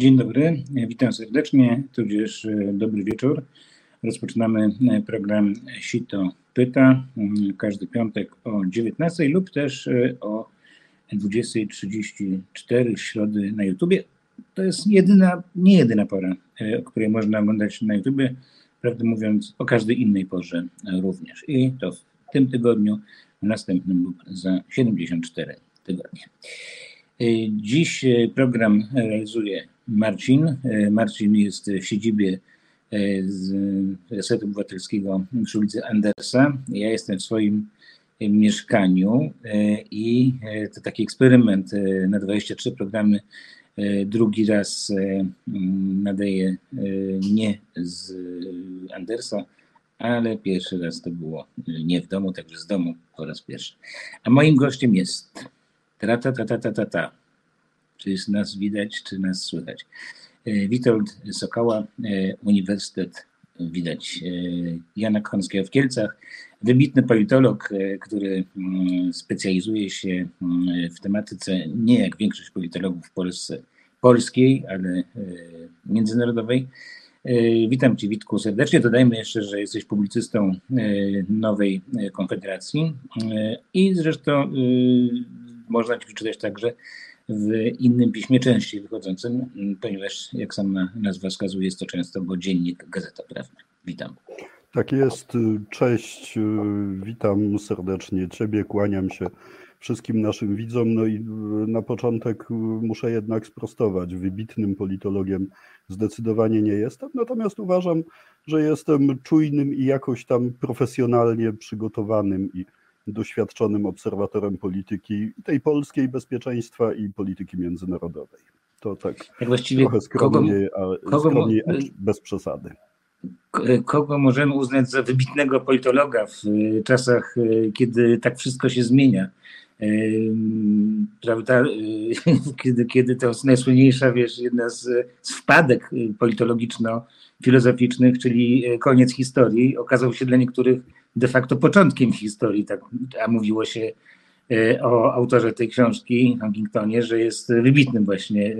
Dzień dobry, witam serdecznie, tudzież e, dobry wieczór. Rozpoczynamy e, program Sito Pyta mm, każdy piątek o 19 lub też e, o 20.34 środy na YouTubie. To jest jedyna, nie jedyna pora, o której można oglądać na YouTubie, prawdę mówiąc, o każdej innej porze również. I to w tym tygodniu, w następnym lub za 74 tygodnie. Dziś program realizuje Marcin. E, Marcin jest w siedzibie e, Resetu Obywatelskiego przy ulicy Andersa. Ja jestem w swoim mieszkaniu e, i to taki eksperyment na 23 programy. Drugi raz nadaję nie z Andersa, ale pierwszy raz to było nie w domu, także z domu po raz pierwszy. A moim gościem jest ta ta ta ta ta ta, ta czy jest nas widać, czy nas słychać. E, Witold Sokoła, e, Uniwersytet widać e, Jana Kochanskiego w Kielcach. Wybitny politolog, który mm, specjalizuje się mm, w tematyce nie jak większość politologów w Polsce polskiej, ale międzynarodowej. Witam Cię Witku serdecznie. Dodajmy jeszcze, że jesteś publicystą nowej Konfederacji i zresztą można przeczytać także w innym piśmie częściej wychodzącym, ponieważ jak sama nazwa wskazuje, jest to często bo dziennik Gazeta Prawna. Witam. Tak jest. Cześć. Witam serdecznie Ciebie, kłaniam się wszystkim naszym widzom. No i na początek muszę jednak sprostować. Wybitnym politologiem zdecydowanie nie jestem, natomiast uważam, że jestem czujnym i jakoś tam profesjonalnie przygotowanym i doświadczonym obserwatorem polityki tej polskiej bezpieczeństwa i polityki międzynarodowej. To tak Jak właściwie trochę skromniej, kogo, ale kogo, skromniej, bez przesady. Kogo możemy uznać za wybitnego politologa w y, czasach, y, kiedy tak wszystko się zmienia? Y, prawda? Kiedy, kiedy to najsłynniejsza, wiesz, jedna z, z wpadek politologiczno-filozoficznych, czyli koniec historii, okazał się dla niektórych de facto początkiem historii, tak, a mówiło się o autorze tej książki, Huntingtonie, że jest wybitnym właśnie e,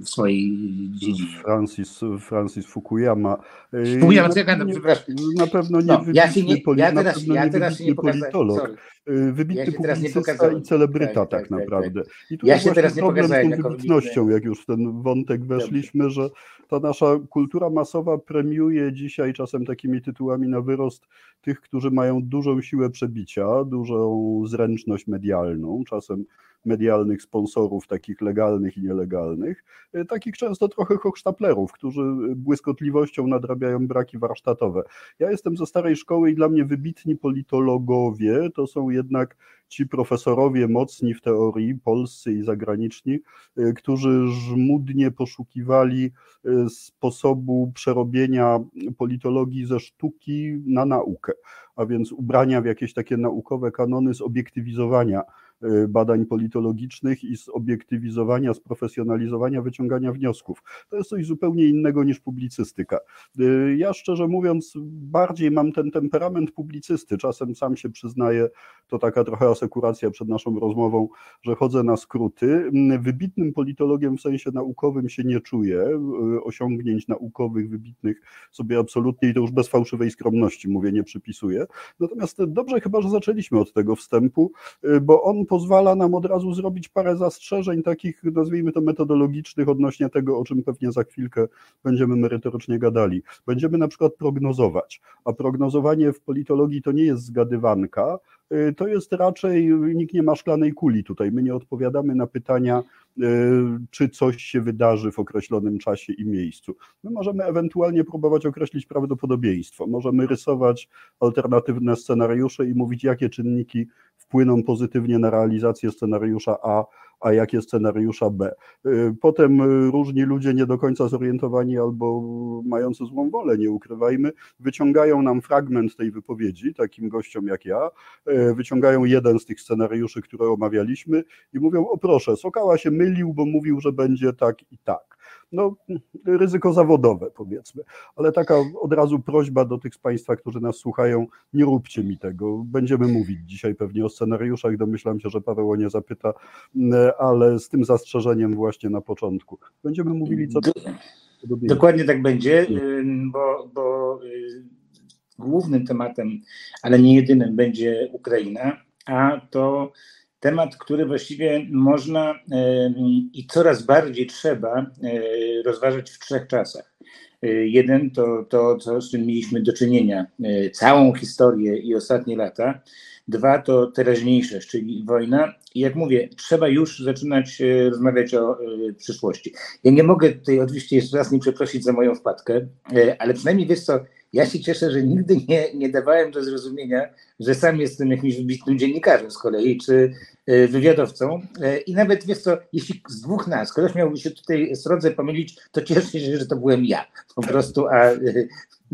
w swojej dziedzinie. Francis, Francis Fukuyama. E, Fukuyama, co ja przepraszam. Na pewno nie no, ja się nie, ja teraz, ja teraz nie politolog. Sorry. Wybitny ja publicysta i celebryta tak, tak, tak, tak naprawdę. I tu ja jest się teraz nie problem z tą wybitnością, jak już w ten wątek weszliśmy, że ta nasza kultura masowa premiuje dzisiaj czasem takimi tytułami na wyrost tych, którzy mają dużą siłę przebicia, dużą zręczność medialną, czasem medialnych sponsorów, takich legalnych i nielegalnych, e, takich często trochę hochsztaplerów, którzy błyskotliwością nadrabiają braki warsztatowe. Ja jestem ze starej szkoły i dla mnie wybitni politologowie to są jednak ci profesorowie mocni w teorii, polscy i zagraniczni, e, którzy żmudnie poszukiwali e, sposobu przerobienia politologii ze sztuki na naukę, a więc ubrania w jakieś takie naukowe kanony, zobiektywizowania Y, badań politologicznych i zobiektywizowania, sprofesjonalizowania, wyciągania wniosków. To jest coś zupełnie innego niż publicystyka. Y, ja szczerze mówiąc, bardziej mam ten temperament publicysty. Czasem sam się przyznaję, to taka trochę asekuracja przed naszą rozmową, że chodzę na skróty. Wybitnym politologiem w sensie naukowym się nie czuję. Y, osiągnięć naukowych, wybitnych sobie absolutnie i to już bez fałszywej skromności mówię, nie przypisuję. Natomiast dobrze chyba, że zaczęliśmy od tego wstępu, bo on pozwala nam od razu zrobić parę zastrzeżeń, takich nazwijmy to metodologicznych, odnośnie tego, o czym pewnie za chwilkę będziemy merytorycznie gadali. Będziemy na przykład prognozować, a prognozowanie w politologii to nie jest zgadywanka, to jest raczej, nikt nie ma szklanej kuli tutaj. My nie odpowiadamy na pytania, y, czy coś się wydarzy w określonym czasie i miejscu. My możemy ewentualnie próbować określić prawdopodobieństwo, możemy rysować alternatywne scenariusze i mówić, jakie czynniki wpłyną pozytywnie na realizację scenariusza A, a jakie scenariusza B. Y, potem różni ludzie nie do końca zorientowani albo mający złą wolę, nie ukrywajmy, wyciągają nam fragment tej wypowiedzi, takim gościom jak ja, y, wyciągają jeden z tych scenariuszy, które omawialiśmy i mówią, o proszę, Sokała się mylił, bo mówił, że będzie tak i tak. No, ryzyko zawodowe powiedzmy. Ale taka od razu prośba do tych z Państwa, którzy nas słuchają, nie róbcie mi tego. Będziemy mówić dzisiaj pewnie o scenariuszach, domyślam się, że Paweł o nie zapyta, ale z tym zastrzeżeniem właśnie na początku. Będziemy mówili co... Dokładnie tak będzie, bo, bo y, głównym tematem, ale nie jedynym będzie Ukraina, a to temat, który właściwie można i coraz bardziej trzeba e, rozważać w trzech czasach. E, jeden to to, co, z czym mieliśmy do czynienia e, całą historię i ostatnie lata. Dwa to teraźniejszość, czyli wojna. I jak mówię, trzeba już zaczynać rozmawiać o przyszłości. Ja nie mogę tutaj oczywiście jeszcze raz nie przeprosić za moją wpadkę, ale przynajmniej wiesz co, ja się cieszę, że nigdy nie, nie dawałem do zrozumienia, że sam jestem jakimś wybitnym dziennikarzem z kolei, czy e, wywiadowcą. E, I nawet wiesz co, jeśli z dwóch nas ktoś miałby się tutaj srodze pomylić, to cieszę się, że to byłem ja po prostu, a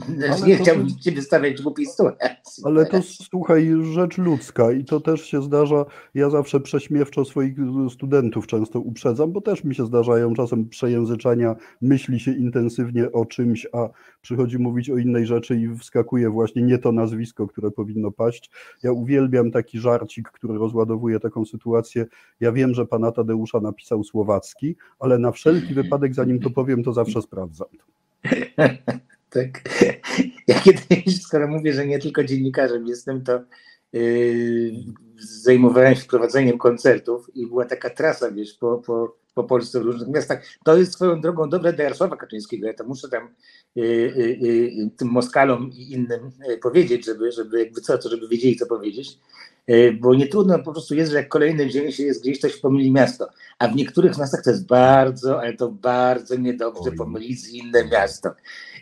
ale nie to, chciałbym cię wystawiać głupiej sytuacji. Ale to słuchaj, rzecz ludzka i to też się zdarza. Ja zawsze prześmiewczo swoich studentów często uprzedzam, bo też mi się zdarzają czasem przejęzyczania, myśli się intensywnie o czymś, a przychodzi mówić o innej rzeczy i wskakuje właśnie nie to nazwisko, które powinno paść. Ja uwielbiam taki żarcik, który rozładowuje taką sytuację. Ja wiem, że pana Tadeusza napisał Słowacki, ale na wszelki wypadek, zanim to powiem, to zawsze sprawdzam. Tak. Ja kiedyś, skoro mówię, że nie tylko dziennikarzem jestem, to yy, zajmowałem się prowadzeniem koncertów i była taka trasa, wiesz, po, po, po Polsce w różnych miastach. To jest swoją drogą dobre dla Jarosława Kaczyńskiego. Ja to muszę tam yy, yy, yy tym Moskalom i innym yy, powiedzieć, żeby, żeby jakby co, to żeby wiedzieli, co powiedzieć. Yy, bo nie trudno po prostu jest, że jak kolejny dzień się jest gdzieś, ktoś pomyli miasto. A w niektórych miastach to jest bardzo, ale to bardzo niedobrze pomylić z inne miasto.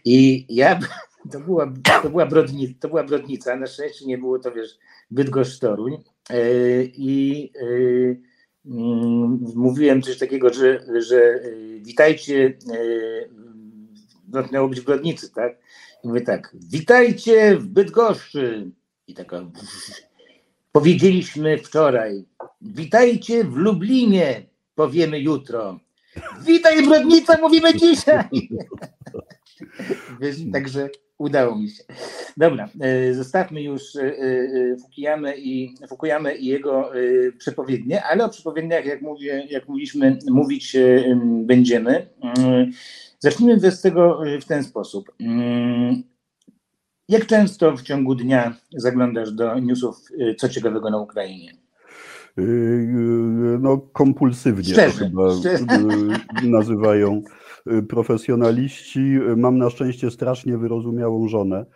I ja, to była, to była, brodnica, to była brodnica, na szczęście nie było to, wiesz, Bydgoszcz-Toruń e, i e, mm, mówiłem coś takiego, że, że e, witajcie, no, miało być w Brodnicy, tak? I mówię tak, witajcie w Bydgoszczy. I taka, powiedzieliśmy wczoraj, witajcie w Lublinie, powiemy jutro. Witaj Brodnica, mówimy dzisiaj. Wiesz, także udało mi się. Dobra, e, zostawmy już e, e, Fukuyamę i, Fukuyamę i jego przepowiednie, ale o przepowiedniach, jak, mówię, jak mówiliśmy, mówić będziemy. Zacznijmy z tego w ten sposób. Jak często w ciągu dnia zaglądasz do newsów, co ciekawego na Ukrainie? No, kompulsywnie szczerze, to chyba szczerze. nazywają profesjonaliści. Mam na szczęście strasznie wyrozumiałą żonę,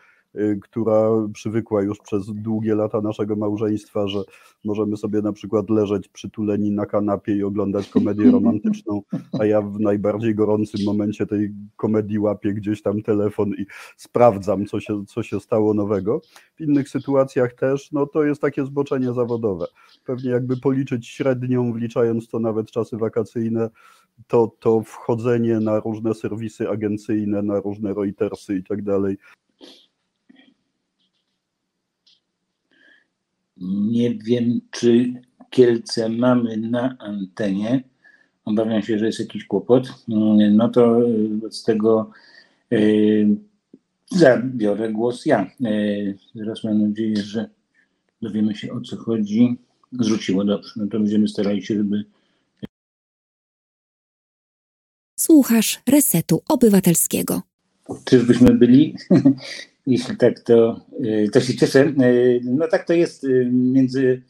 która przywykła już przez długie lata naszego małżeństwa, że możemy sobie na przykład leżeć przytuleni na kanapie i oglądać komedię romantyczną, a ja w najbardziej gorącym momencie tej komedii łapię gdzieś tam telefon i sprawdzam, co się, co się stało nowego. W innych sytuacjach też, no to jest takie zboczenie zawodowe. Pewnie jakby policzyć średnią, wliczając to nawet czasy wakacyjne, to, to wchodzenie na różne serwisy agencyjne, na różne Reutersy i tak dalej. Nie wiem, czy Kielce mamy na antenie. Obawiam się, że jest jakiś kłopot. No to z tego yy, zabiorę głos ja. Yy, zaraz mam nadzieję, że dowiemy się o co chodzi. Zrzuciło, dobrze. No to będziemy starali się, żeby Słuchasz Resetu Obywatelskiego. Czyżbyśmy byli? Jeśli tak, to, y, to się cieszę. Y, no tak to jest y, między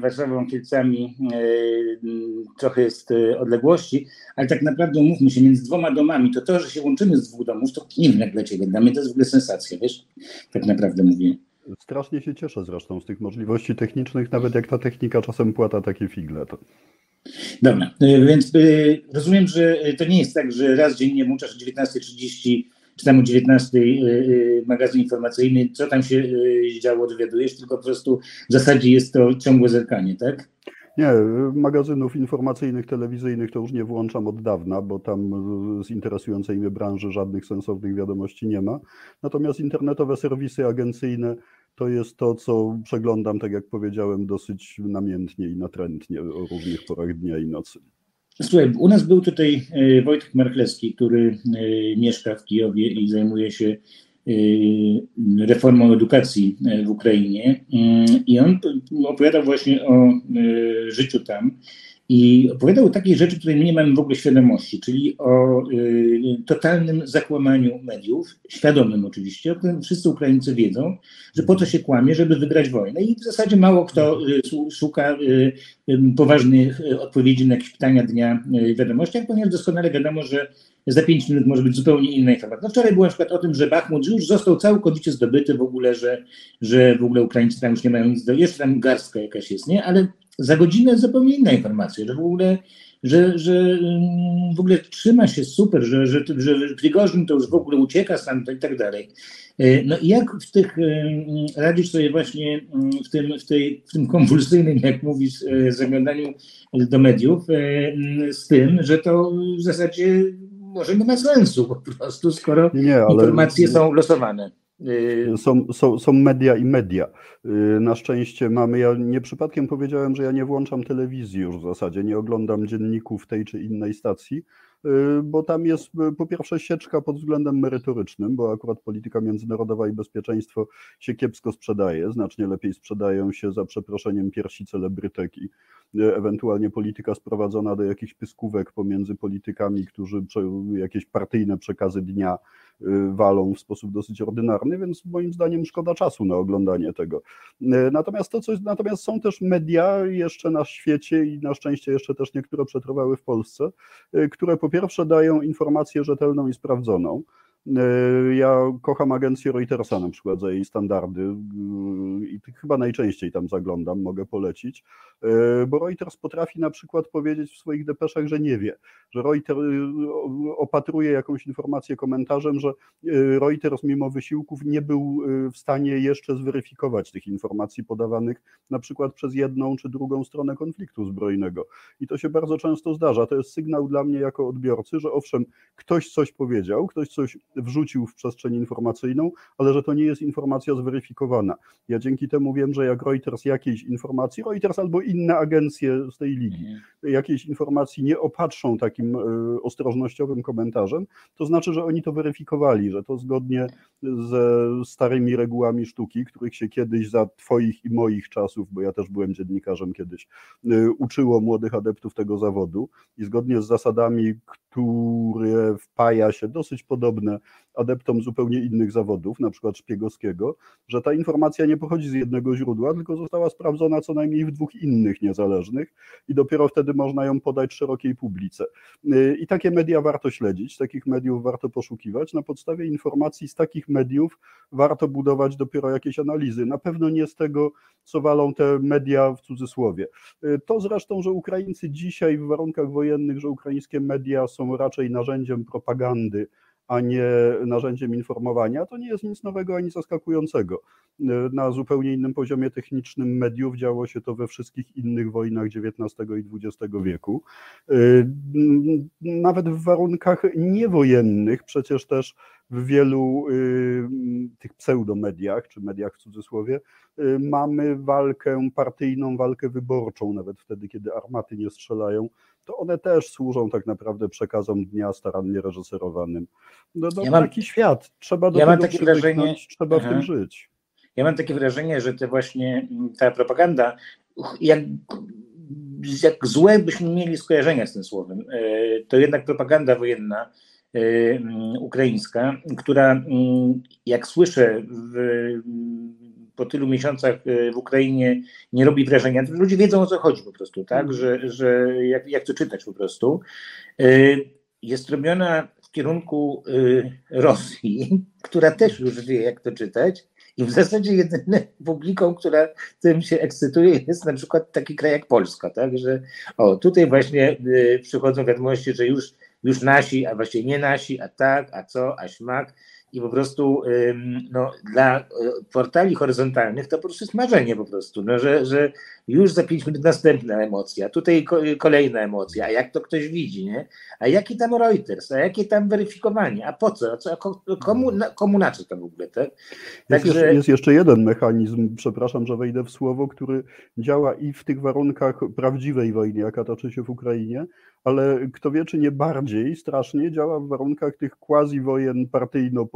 Warszawą a Kielcami trochę jest odległości, ale tak naprawdę umówmy się, między dwoma domami, to to, że się łączymy z dwóch domów, to nie wiem jak dla Ciebie, dla mnie to jest w ogóle sensacja, wiesz? Tak naprawdę mówię. Strasznie się cieszę zresztą z tych możliwości technicznych, nawet jak ta technika czasem płata takie figle. To... Dobra, więc rozumiem, że to nie jest tak, że raz dziennie włączasz o 19.30 czy tam o 19 y, magazyn informacyjny, co tam się działo, dowiadujesz, tylko po prostu w zasadzie jest to ciągłe zerkanie, tak? Nie, magazynów informacyjnych, telewizyjnych to już nie włączam od dawna, bo tam z interesującej mnie branży żadnych sensownych wiadomości nie ma. Natomiast internetowe serwisy agencyjne to jest to, co przeglądam, tak jak powiedziałem, dosyć namiętnie i natrętnie o różnych porach dnia i nocy. Słuchaj, u nas był tutaj Wojtek Marchlewski, który mieszka w Kijowie i zajmuje się reformą edukacji w Ukrainie. I on opowiadał właśnie o życiu tam. I opowiadał o takiej rzeczy, której my nie mamy w ogóle świadomości, czyli o y, totalnym zakłamaniu mediów, świadomym oczywiście, o którym wszyscy Ukraińcy wiedzą, że po to się kłamie, żeby wygrać wojnę. I w zasadzie mało kto y, szuka y, y poważnych y, odpowiedzi na jakieś pytania dnia y, w wiadomościach, ponieważ doskonale wiadomo, że za pięć minut może być zupełnie inna informacja. No wczoraj była na przykład o tym, że Bachmut już został całkowicie zdobyty w ogóle, że, że w ogóle Ukraińcy tam już nie mają nic do, jeszcze tam garstka jakaś jest, nie? Ale za godzinę zupełnie inna informacja, że w ogóle, że, że mm, w ogóle trzyma się super, że, że, że Prigorzyn to już w ogóle ucieka stamtąd i tak dalej. E, no i jak w tych, e, radzisz sobie właśnie mm, w tym, w tej, w tym konwulsyjnym, jak mówisz, e, zaglądaniu do mediów, z tym, że to w zasadzie może nie ma sensu po prostu, skoro nie, informacje są losowane. Y, są, są, są media i media. Y, na szczęście mamy, ja nie przypadkiem powiedziałem, że ja nie włączam telewizji już w zasadzie, nie oglądam dzienników tej czy innej stacji, Y, bo tam jest po pierwsze sieczka pod względem merytorycznym, bo akurat polityka międzynarodowa i bezpieczeństwo się kiepsko sprzedaje, znacznie lepiej sprzedają się za przeproszeniem piersi celebrytek i ewentualnie polityka sprowadzona do jakichś pyskówek pomiędzy politykami, którzy jakieś partyjne przekazy dnia walą w sposób dosyć ordynarny, więc moim zdaniem szkoda czasu na oglądanie tego. Natomiast to coś, natomiast są też media jeszcze na świecie i na szczęście jeszcze też niektóre przetrwały w Polsce, które po pierwsze dają informację rzetelną i sprawdzoną, E, ja kocham agencję Reutersa na przykład za jej standardy e, i chyba najczęściej tam zaglądam, mogę polecić, e, bo Reuters potrafi na przykład powiedzieć w swoich depeszach, że nie wie, że Reuters opatruje jakąś informację komentarzem, że Reuters mimo wysiłków nie był w stanie jeszcze zweryfikować tych informacji podawanych na przykład przez jedną czy drugą stronę konfliktu zbrojnego. I to się bardzo często zdarza. To jest sygnał dla mnie jako odbiorcy, że owszem, ktoś coś powiedział, ktoś coś wrzucił w przestrzeń informacyjną, ale że to nie jest informacja zweryfikowana. Ja dzięki temu wiem, że jak Reuters jakiejś informacji, Reuters albo inne agencje z tej ligi, mhm. jakiejś informacji nie opatrzą takim e, ostrożnościowym komentarzem, to znaczy, że oni to weryfikowali, że to zgodnie ze starymi regułami sztuki, których się kiedyś za Twoich i moich czasów, bo ja też byłem dziennikarzem kiedyś, e, uczyło młodych adeptów tego zawodu i zgodnie z zasadami, które wpaja się dosyć podobne adeptom zupełnie innych zawodów, na przykład szpiegowskiego, że ta informacja nie pochodzi z jednego źródła, tylko została sprawdzona co najmniej w dwóch innych niezależnych i dopiero wtedy można ją podać szerokiej publice. Y, I takie media warto śledzić, takich mediów warto poszukiwać. Na podstawie informacji z takich mediów warto budować dopiero jakieś analizy. Na pewno nie z tego, co walą te media w cudzysłowie. Y, to zresztą, że Ukraińcy dzisiaj w warunkach wojennych, że ukraińskie media są raczej narzędziem propagandy, a nie narzędziem informowania, to nie jest nic nowego ani zaskakującego. Na zupełnie innym poziomie technicznym mediów działo się to we wszystkich innych wojnach XIX i XX wieku. Nawet w warunkach niewojennych, przecież też w wielu y, tych pseudomediach, czy mediach w cudzysłowie, y, mamy walkę partyjną, walkę wyborczą, nawet wtedy, kiedy armaty nie strzelają to one też służą tak naprawdę przekazom dnia starannie reżyserowanym. No, no ja mam, taki świat, trzeba do ja tego takie wrażenie, trzeba aha. w tym żyć. Ja mam takie wrażenie, że te właśnie ta propaganda, jak, jak złe byśmy mieli skojarzenia z tym słowem, e, to jednak propaganda wojenna e, ukraińska, która jak słyszę w po tylu miesiącach e, w Ukrainie nie robi wrażenia. Ludzie wiedzą o co chodzi po prostu, tak? Mm. Że, że jak, jak to czytać po prostu. E, jest robiona w kierunku e, Rosji, która też już wie, jak to czytać. I w zasadzie jedyną publiką, która tym się ekscytuje, jest na przykład taki kraj jak Polska, tak? Że o, tutaj właśnie przychodzą wiadomości, że już, już nasi, a właściwie nie nasi, a tak, a co, a śmak i po prostu no, dla e, portali horyzontalnych to po prostu jest marzenie po prostu, no, że, że już za pięć minut następna emocja, tutaj kolejna emocja, a jak to ktoś widzi, nie? A jaki tam Reuters, a jakie tam weryfikowanie, a po co, a komu, komu na co to w ogóle, tak? Także... Jest, jeszcze, jest jeszcze jeden mechanizm, przepraszam, że wejdę w słowo, który działa i w tych warunkach prawdziwej wojny, jaka toczy się w Ukrainie, ale kto wie, czy nie bardziej strasznie działa w warunkach tych quasi wojen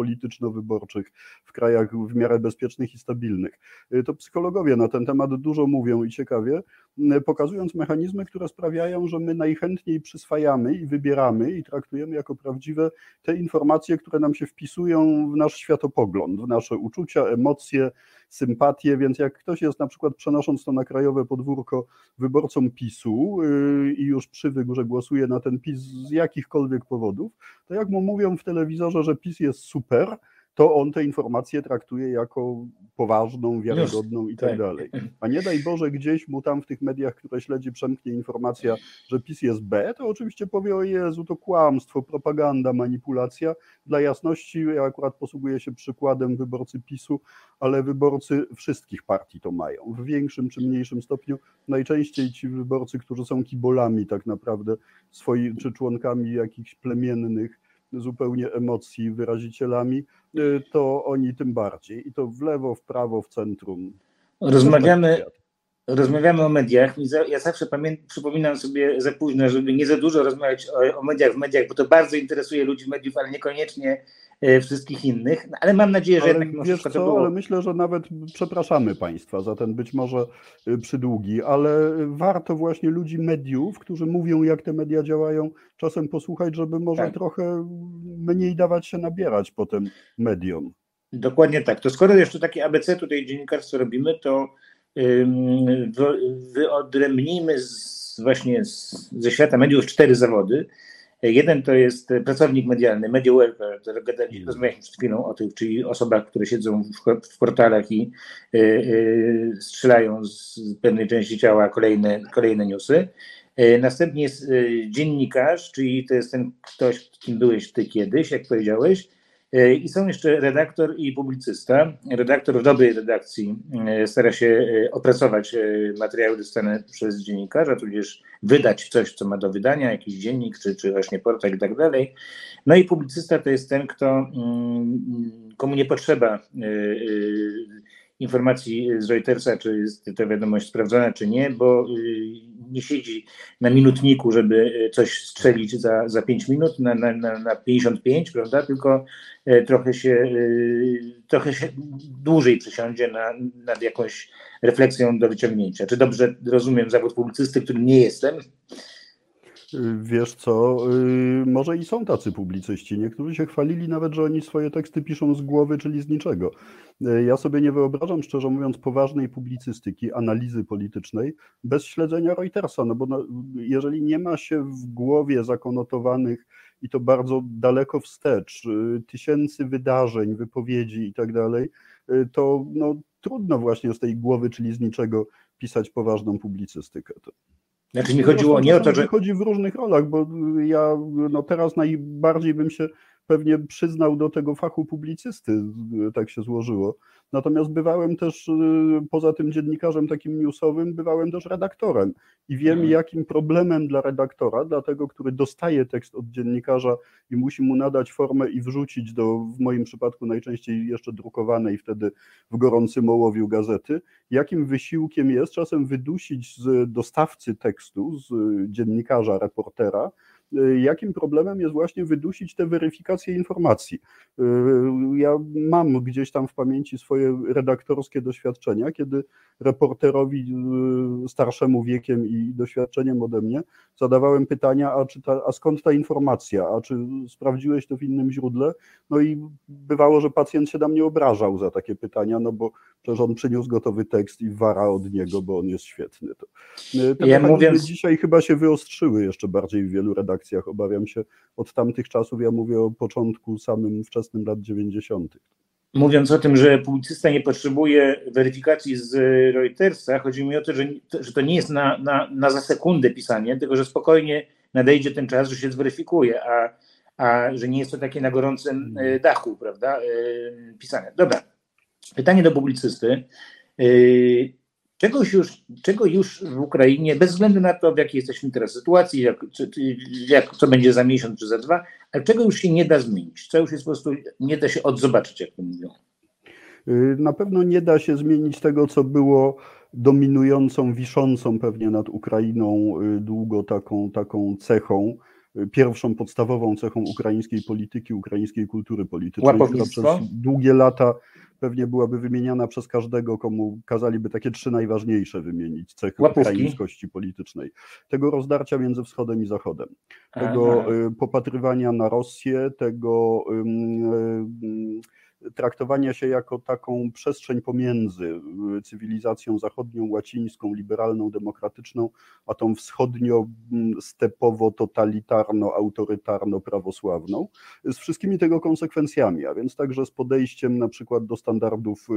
partyjno-polityczno-wyborczych w krajach w miarę bezpiecznych i stabilnych. Y, to psychologowie na ten temat dużo mówią i ciekawie, y, pokazując mechanizmy, które sprawiają, że my najchętniej przyswajamy i wybieramy i traktujemy jako prawdziwe te informacje, które nam się wpisują w nasz światopogląd, w nasze uczucia, emocje, sympatię, więc jak ktoś jest na przykład przenosząc to na krajowe podwórko wyborcą PiSu yy, i już przywykł, że głosuje na ten PiS z jakichkolwiek powodów, to jak mu mówią w telewizorze, że PiS jest super, to on te informacje traktuje jako poważną, wiarygodną i tak, tak dalej. A nie daj Boże, gdzieś mu tam w tych mediach, które śledzi, przemknie informacja, że PiS jest B, to oczywiście powie, o Jezu, to kłamstwo, propaganda, manipulacja. Dla jasności, ja akurat posługuję się przykładem wyborcy PiSu, ale wyborcy wszystkich partii to mają, w większym czy mniejszym stopniu. Najczęściej ci wyborcy, którzy są kibolami tak naprawdę, swoi, czy członkami jakichś plemiennych, zupełnie emocji wyrazicielami, y, to oni tym bardziej. I to w lewo, w prawo, w centrum. Rozmawiamy, rozmawiamy o mediach. Ja zawsze przypominam sobie za późno, żeby nie za dużo rozmawiać o, o mediach w mediach, bo to bardzo interesuje ludzi mediów, ale niekoniecznie wszystkich innych, no, ale mam nadzieję, że ale jednak wiesz co, było... ale myślę, że nawet przepraszamy Państwa za ten być może y, przydługi, ale warto właśnie ludzi mediów, którzy mówią jak te media działają, czasem posłuchać, żeby może tak. trochę mniej dawać się nabierać potem mediom. Dokładnie tak. To skoro jeszcze takie ABC tutaj dziennikarstwo robimy, to wyodrębnijmy z, właśnie z, ze świata mediów cztery zawody. Jeden to jest pracownik medialny, media worker, mm. rozmawialiśmy przed chwilą o tych, czyli osobach, które siedzą w, w portalach i y, y, strzelają z pewnej części ciała kolejne, kolejne newsy. Następnie jest dziennikarz, czyli to jest ten ktoś, kim byłeś ty kiedyś, jak powiedziałeś, E, I są jeszcze redaktor i publicysta. Redaktor w dobrej redakcji e, stara się e, opracować materiały dostane przez dziennikarza, tudzież wydać coś, co ma do wydania, jakiś dziennik, czy, czy właśnie portal i tak dalej. No i publicysta to jest ten, kto, mm, komu nie potrzeba informacji z Reutersa, czy jest ta wiadomość sprawdzona, czy nie, bo nie siedzi na minutniku, żeby coś strzelić za, za 5 minut, na, na, na 55, prawda? Tylko e, trochę się, e, trochę się dłużej przysiądzie na, nad jakąś refleksją do wyciągnięcia. Czy dobrze rozumiem zawód publicysty, którym nie jestem? Wiesz co, y, może i są tacy publicyści. Niektórzy się chwalili nawet, że oni swoje teksty piszą z głowy, czyli z niczego. Y, ja sobie nie wyobrażam, szczerze mówiąc, poważnej publicystyki, analizy politycznej bez śledzenia Reutersa, no bo jeżeli nie ma się w głowie zakonotowanych i to bardzo daleko wstecz, y, tysięcy wydarzeń, wypowiedzi i tak dalej, to no, trudno właśnie z tej głowy, czyli z niczego pisać poważną publicystykę. Znaczy mi chodziło nie o to, że... Chodzi w różnych rolach, bo ja no teraz najbardziej bym się pewnie przyznał do tego fachu publicysty, tak się złożyło. Natomiast bywałem też, y, poza tym dziennikarzem takim newsowym, bywałem też redaktorem i wiem, mhm. jakim problemem dla redaktora, dla tego, który dostaje tekst od dziennikarza i musi mu nadać formę i wrzucić do, w moim przypadku najczęściej jeszcze drukowanej wtedy w gorącym ołowiu gazety, jakim wysiłkiem jest czasem wydusić z dostawcy tekstu, z dziennikarza, reportera, jakim problemem jest właśnie wydusić te weryfikacje informacji. Y, ja mam gdzieś tam w pamięci swoje redaktorskie doświadczenia, kiedy reporterowi y, starszemu wiekiem i doświadczeniem ode mnie zadawałem pytania, a, czy ta, a skąd ta informacja, a czy sprawdziłeś to w innym źródle? No i bywało, że pacjent się na mnie obrażał za takie pytania, no bo przecież on przyniósł gotowy tekst i wara od niego, bo on jest świetny. To, te ja mówiąc... dzisiaj chyba się wyostrzyły jeszcze bardziej w wielu redakcjach redakcjach. Obawiam się od tamtych czasów, ja mówię o początku samym wczesnym lat 90. Mówiąc o tym, że publicysta nie potrzebuje weryfikacji z Reutersa, chodzi mi o to, że, że to nie jest na, na, na za sekundę pisanie, tylko że spokojnie nadejdzie ten czas, że się zweryfikuje, a, a że nie jest to takie na gorącym dachu, prawda, pisane. Dobra, pytanie do publicysty. Czegoś już, czego już w Ukrainie, bez względu na to, w jakiej jesteśmy teraz sytuacji, jak, czy, jak, co będzie za miesiąc czy za dwa, ale czego już się nie da zmienić, co już jest po prostu, nie da się odzobaczyć, jak to mówią. Y, na pewno nie da się zmienić tego, co było dominującą, wiszącą pewnie nad Ukrainą y, długo taką, taką cechą, pierwszą podstawową cechą ukraińskiej polityki, ukraińskiej kultury politycznej, która przez długie lata pewnie byłaby wymieniana przez każdego, komu kazaliby takie trzy najważniejsze wymienić cechy Łapówki. ukraińskości politycznej. Tego rozdarcia między wschodem i zachodem, tego Aha. popatrywania na Rosję, tego traktowania się jako taką przestrzeń pomiędzy y, cywilizacją zachodnią, łacińską, liberalną, demokratyczną, a tą wschodnio-stepowo-totalitarno-autorytarno-prawosławną, z wszystkimi tego konsekwencjami, a więc także z podejściem na przykład do standardów y,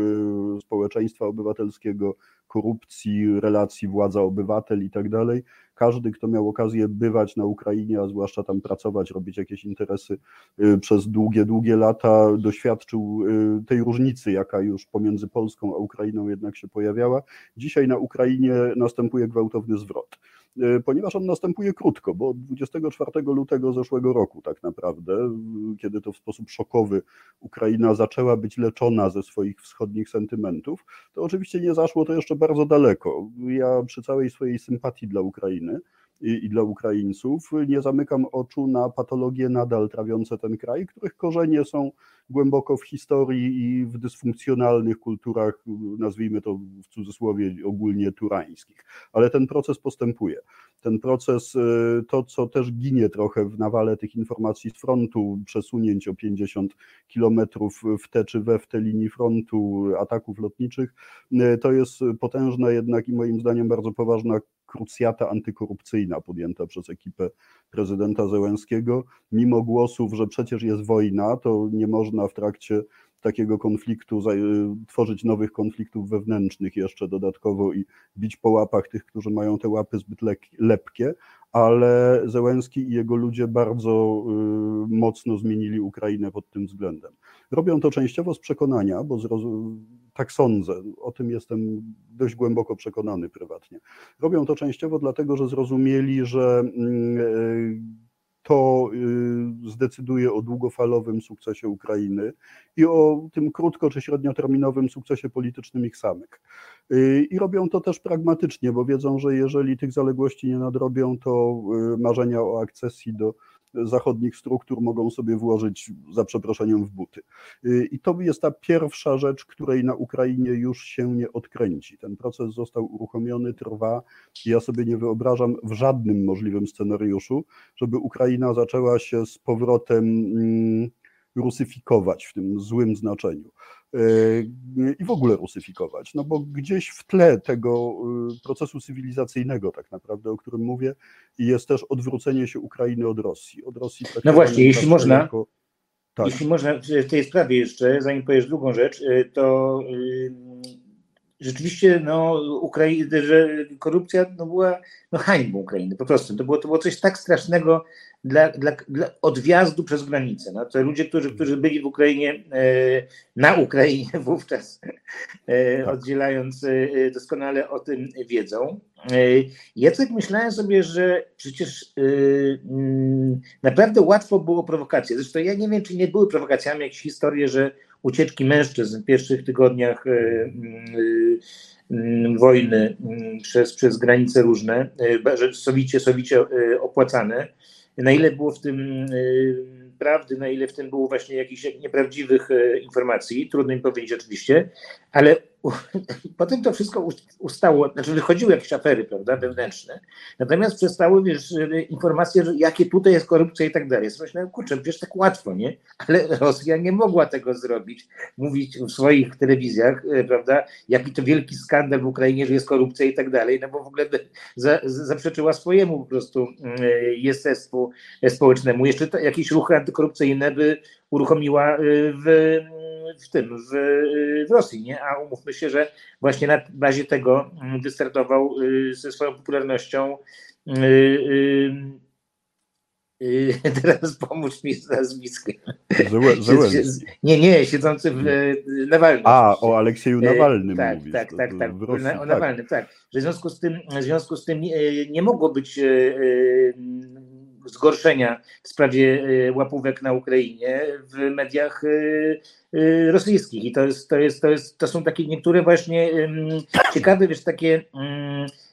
społeczeństwa obywatelskiego, korupcji, relacji władza-obywatel i tak dalej, każdy, kto miał okazję bywać na Ukrainie, a zwłaszcza tam pracować, robić jakieś interesy y, przez długie, długie lata, doświadczył y, tej różnicy, jaka już pomiędzy Polską a Ukrainą jednak się pojawiała. Dzisiaj na Ukrainie następuje gwałtowny zwrot. E, ponieważ on następuje krótko, bo 24 lutego zeszłego roku tak naprawdę, kiedy to w sposób szokowy Ukraina zaczęła być leczona ze swoich wschodnich sentymentów, to oczywiście nie zaszło to jeszcze bardzo daleko. Ja przy całej swojej sympatii dla Ukrainy, i, i dla Ukraińców. Nie zamykam oczu na patologie nadal trawiące ten kraj, których korzenie są głęboko w historii i w dysfunkcjonalnych kulturach, nazwijmy to w cudzysłowie ogólnie turańskich. Ale ten proces postępuje. Ten proces, y, to co też ginie trochę w nawale tych informacji z frontu, przesunięć o 50 kilometrów w te czy we w te linii frontu, ataków lotniczych, y, to jest potężna jednak i moim zdaniem bardzo poważna krucjata antykorupcyjna podjęta przez ekipę prezydenta Zełenskiego. Mimo głosów, że przecież jest wojna, to nie można w trakcie takiego konfliktu, tworzyć nowych konfliktów wewnętrznych jeszcze dodatkowo i bić po łapach tych, którzy mają te łapy zbyt lepkie, ale Zełenski i jego ludzie bardzo y, mocno zmienili Ukrainę pod tym względem. Robią to częściowo z przekonania, bo tak sądzę, o tym jestem dość głęboko przekonany prywatnie. Robią to częściowo dlatego, że zrozumieli, że mm, e, to y, zdecyduje o długofalowym sukcesie Ukrainy i o tym krótko czy średnioterminowym sukcesie politycznym ich samych. Y, I robią to też pragmatycznie, bo wiedzą, że jeżeli tych zaległości nie nadrobią, to y, marzenia o akcesji do zachodnich struktur mogą sobie włożyć za przeproszeniem w buty. I to jest ta pierwsza rzecz, której na Ukrainie już się nie odkręci. Ten proces został uruchomiony, trwa. Ja sobie nie wyobrażam w żadnym możliwym scenariuszu, żeby Ukraina zaczęła się z powrotem mm, rusyfikować w tym złym znaczeniu. Yy, i w ogóle rusyfikować, no bo gdzieś w tle tego yy, procesu cywilizacyjnego tak naprawdę, o którym mówię, jest też odwrócenie się Ukrainy od Rosji. Od Rosji no właśnie, jeśli można, jako... tak. jeśli można w tej sprawie jeszcze, zanim powiesz drugą rzecz, yy, to rzeczywiście no, Ukrai- że korupcja no, była no, hańbą Ukrainy, po prostu. To było, to było coś tak strasznego dla, dla, dla odwjazdu przez granicę. No, to ludzie, którzy, którzy byli w Ukrainie, e, na Ukrainie wówczas, e, tak. oddzielając e, doskonale o tym wiedzą. E, ja tak myślałem sobie, że przecież mm, naprawdę łatwo było prowokacje. Zresztą ja nie wiem, czy nie były prowokacjami jakieś historie, że ucieczki mężczyzn w pierwszych tygodniach mm, mm, wojny przez, przez granice różne, że sowicie, sowicie opłacane. Na ile było w tym prawdy, na ile w tym było właśnie jakichś nieprawdziwych informacji, trudno mi powiedzieć oczywiście, ale potem to wszystko ustało, znaczy wychodziły jakieś afery, prawda, wewnętrzne, natomiast przestały, wiesz, informacje, że jakie tutaj jest korupcja i tak dalej. Myślałem, kurczę, wiesz, tak łatwo, nie? Ale Rosja nie mogła tego zrobić, mówić w swoich telewizjach, e, prawda, jaki to wielki skandal w Ukrainie, że jest korupcja i tak dalej, no bo w ogóle za, zaprzeczyła swojemu po prostu mm, e, jestestwu społecznemu. Jeszcze jakieś ruchy antykorupcyjne by uruchomiła e, w w tym, w, w Rosji, nie? A umówmy się, że właśnie na bazie tego mm, wystartował y, ze swoją popularnością y, y, teraz pomóż mi z nazwiskiem. Nie, nie, siedzący w Nawalnym. A, o Aleksieju Nawalnym tak, mówisz. Tak, tak, tak, Rosji, o tak. Nawalnym, tak. Że w związku z tym, w związku z tym nie mogło być zgorszenia w sprawie łapówek na Ukrainie w mediach rosyjskich. I to, jest, to, jest, to, jest, to są takie niektóre właśnie ciekawe, wiesz, takie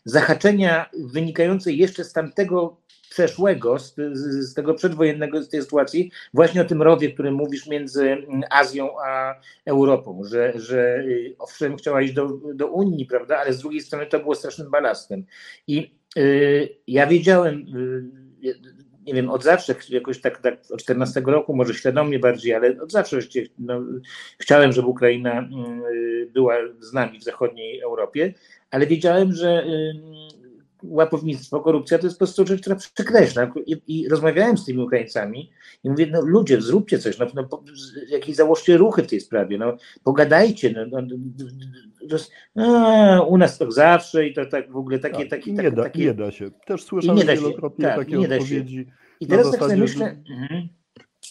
zahaczenia wynikające jeszcze z tamtego przeszłego, z, z, tego przedwojennego, z tej sytuacji, właśnie o tym rowie, którym mówisz między Azją a Europą, że, że y, owszem chciała iść do, do Unii, prawda, ale z drugiej strony to było strasznym balastem. I y, ja wiedziałem, y, nie wiem, od zawsze, jakoś tak, tak od 14 roku, może świadomie bardziej, ale od zawsze no, chciałem, żeby Ukraina y, była z nami w zachodniej Europie, ale wiedziałem, że łapownictwo, korupcja to jest po prostu rzecz, która przekreśla. I, I, rozmawiałem z tymi Ukraińcami i mówię, no ludzie, zróbcie coś, no, no jakieś założcie ruchy w tej sprawie, no pogadajcie, no, no, no, u nas to zawsze i to tak w ogóle takie... Tak, takie, nie, tak, da, takie... nie da się. Też słyszałem wielokrotnie tak, takie odpowiedzi. I teraz tak sobie myślę... Że...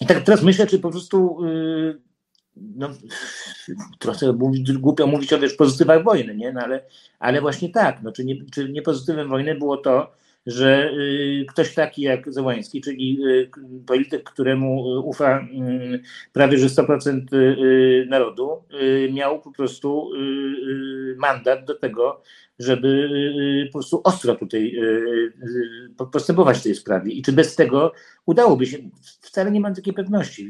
I tak teraz myślę, czy po prostu... Yy, no, trochę głupio mówić o wiesz, pozytywach wojny, nie? No, ale, ale właśnie tak, no, czy, nie, czy nie pozytywem wojny było to, że y, ktoś taki jak Zełański, czyli y, polityk, któremu ufa y, prawie że 100% narodu, miał po prostu mandat do tego, żeby po prostu ostro tutaj postępować w tej sprawie. I czy bez tego udałoby się? Wcale nie mam takiej pewności,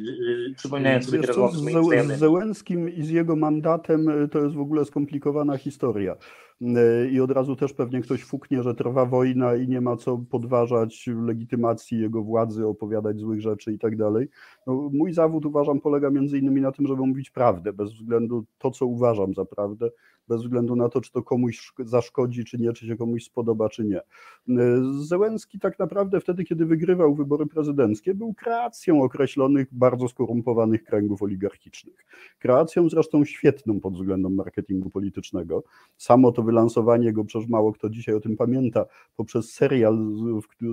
przypominając sobie teraz z, z Zełenskim i z jego mandatem to jest w ogóle skomplikowana historia. E, i od razu też pewnie ktoś fuknie, że trwa wojna i nie ma co podważać legitymacji jego władzy, opowiadać złych rzeczy i tak dalej. No, mój zawód uważam polega między innymi na tym, żeby mówić prawdę, bez względu to, co uważam za prawdę, bez względu na to, czy to komuś zaszkodzi, czy nie, czy się komuś spodoba, czy nie. E, Zełenski tak naprawdę wtedy, kiedy wygrywał wybory prezydenckie, był kreacją określonych, bardzo skorumpowanych kręgów oligarchicznych. Kreacją zresztą świetną pod względem marketingu politycznego. Samo to wylansowanie go, przecież mało kto dzisiaj o tym pamięta, poprzez serial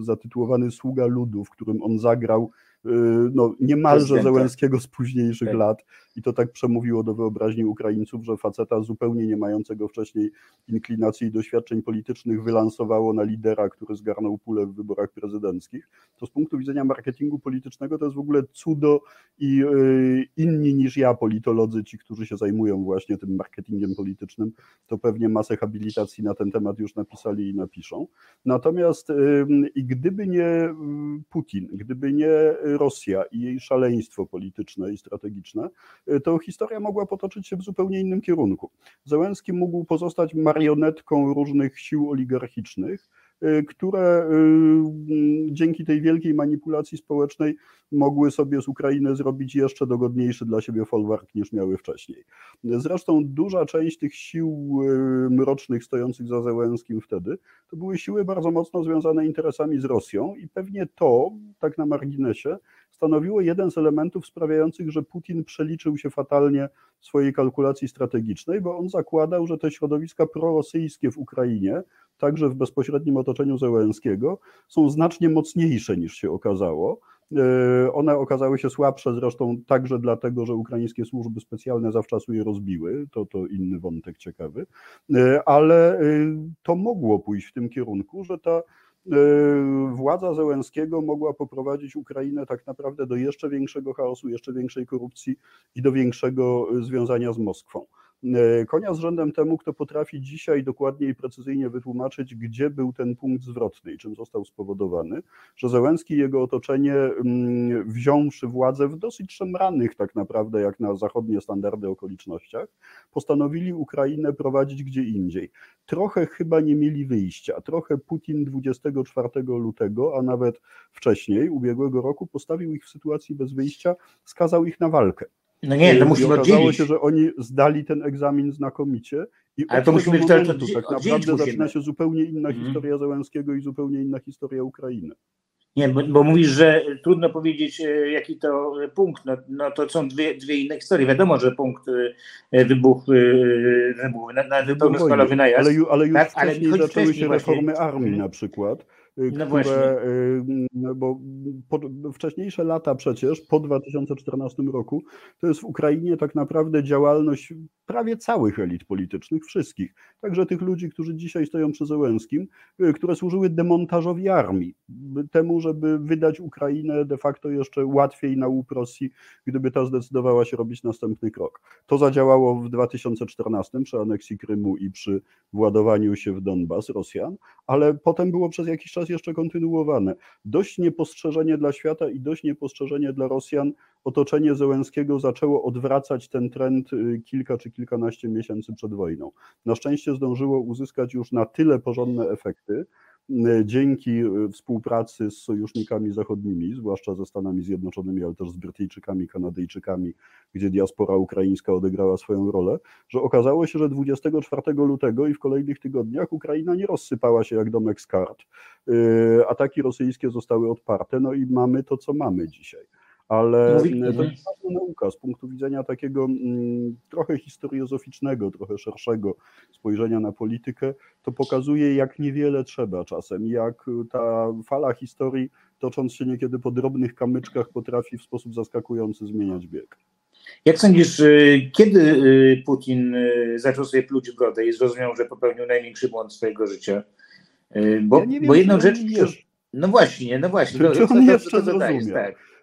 zatytułowany Sługa Ludu, w którym on zagrał y, no, niemalże Zełenskiego z późniejszych tak. lat i to tak przemówiło do wyobraźni Ukraińców, że faceta zupełnie nie mającego wcześniej inklinacji i doświadczeń politycznych wylansowało na lidera, który zgarnął pulę w wyborach prezydenckich. To z punktu widzenia marketingu politycznego to jest w ogóle cudo i yy, inni niż ja politolodzy, ci, którzy się zajmują właśnie tym marketingiem politycznym, to pewnie masę habilitacji na ten temat już napisali i napiszą. Natomiast yy, i gdyby nie y, Putin, gdyby nie Rosja i jej szaleństwo polityczne i strategiczne, Y, to historia mogła potoczyć się w zupełnie innym kierunku. Zełenski mógł pozostać marionetką różnych sił oligarchicznych, y, które y, dzięki tej wielkiej manipulacji społecznej mogły sobie z Ukrainy zrobić jeszcze dogodniejszy dla siebie folwark niż miały wcześniej. Zresztą duża część tych sił mrocznych stojących za Zełenskim wtedy to były siły bardzo mocno związane interesami z Rosją i pewnie to, tak na marginesie, stanowiło jeden z elementów sprawiających, że Putin przeliczył się fatalnie w swojej kalkulacji strategicznej, bo on zakładał, że te środowiska prorosyjskie w Ukrainie, także w bezpośrednim otoczeniu Zełenskiego, są znacznie mocniejsze niż się okazało. E, one okazały się słabsze zresztą także dlatego, że ukraińskie służby specjalne zawczasu je rozbiły, to, to inny wątek ciekawy, e, ale e, to mogło pójść w tym kierunku, że ta władza Zełenskiego mogła poprowadzić Ukrainę tak naprawdę do jeszcze większego chaosu, jeszcze większej korupcji i do większego związania z Moskwą. E, konia z rzędem temu, kto potrafi dzisiaj dokładnie i precyzyjnie wytłumaczyć, gdzie był ten punkt zwrotny i czym został spowodowany, że Zełenski i jego otoczenie, mm, wziąwszy władzę w dosyć szemranych tak naprawdę, jak na zachodnie standardy okolicznościach, postanowili Ukrainę prowadzić gdzie indziej. Trochę chyba nie mieli wyjścia, trochę Putin 24 lutego, a nawet wcześniej, ubiegłego roku, postawił ich w sytuacji bez wyjścia, skazał ich na walkę. No nie, to musimy okazało oddzielić. się, że oni zdali ten egzamin znakomicie i Ale to musimy momentu, to, tak naprawdę zaczyna się zupełnie inna mm. historia Zełenskiego i zupełnie inna historia Ukrainy. Nie, bo, bo, mówisz, że trudno powiedzieć, e, jaki to punkt. No, no to są dwie, dwie inne historie. Wiadomo, że punkt e, wybuch, wybuch na, na pełnoskalowy najazd. Ale, ale już tak, wcześniej ale zaczęły się reformy armii na przykład Y, no które, y, no bo po, wcześniejsze lata przecież, po 2014 roku, to jest w Ukrainie tak naprawdę działalność prawie całych elit politycznych, wszystkich, także tych ludzi, którzy dzisiaj stoją przy Zełenskim, y, które służyły demontażowi armii, temu, żeby wydać Ukrainę de facto jeszcze łatwiej na łup Rosji, gdyby ta zdecydowała się robić następny krok. To zadziałało w 2014 przy aneksji Krymu i przy władowaniu się w Donbas Rosjan, ale potem było przez jakiś czas jeszcze kontynuowane. Dość niepostrzeżenie dla świata i dość niepostrzeżenie dla Rosjan otoczenie Zełenskiego zaczęło odwracać ten trend y, kilka czy kilkanaście miesięcy przed wojną. Na szczęście zdążyło uzyskać już na tyle porządne efekty, dzięki y, współpracy z sojusznikami zachodnimi, zwłaszcza ze Stanami Zjednoczonymi, ale też z Brytyjczykami, Kanadyjczykami, gdzie diaspora ukraińska odegrała swoją rolę, że okazało się, że 24 lutego i w kolejnych tygodniach Ukraina nie rozsypała się jak domek z kart. Ataki rosyjskie zostały odparte, no i mamy to, co mamy dzisiaj ale to jest nauka z punktu widzenia takiego mm, trochę historiozoficznego, trochę szerszego spojrzenia na politykę, to pokazuje, jak niewiele trzeba czasem, jak ta fala historii, tocząc się niekiedy po drobnych kamyczkach, potrafi w sposób zaskakujący zmieniać bieg. Jak sądzisz, y, kiedy y, Putin y, zaczął sobie pluć w brodę i zrozumiał, że popełnił największy błąd swojego życia? Bo, ja wiem, bo jedną rzecz... No właśnie, no właśnie. Czy, to, czy on to, jeszcze to, to, tak. To, to, to,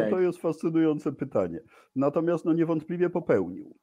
tak. to jest fascynujące pytanie. Natomiast no, niewątpliwie popełnił.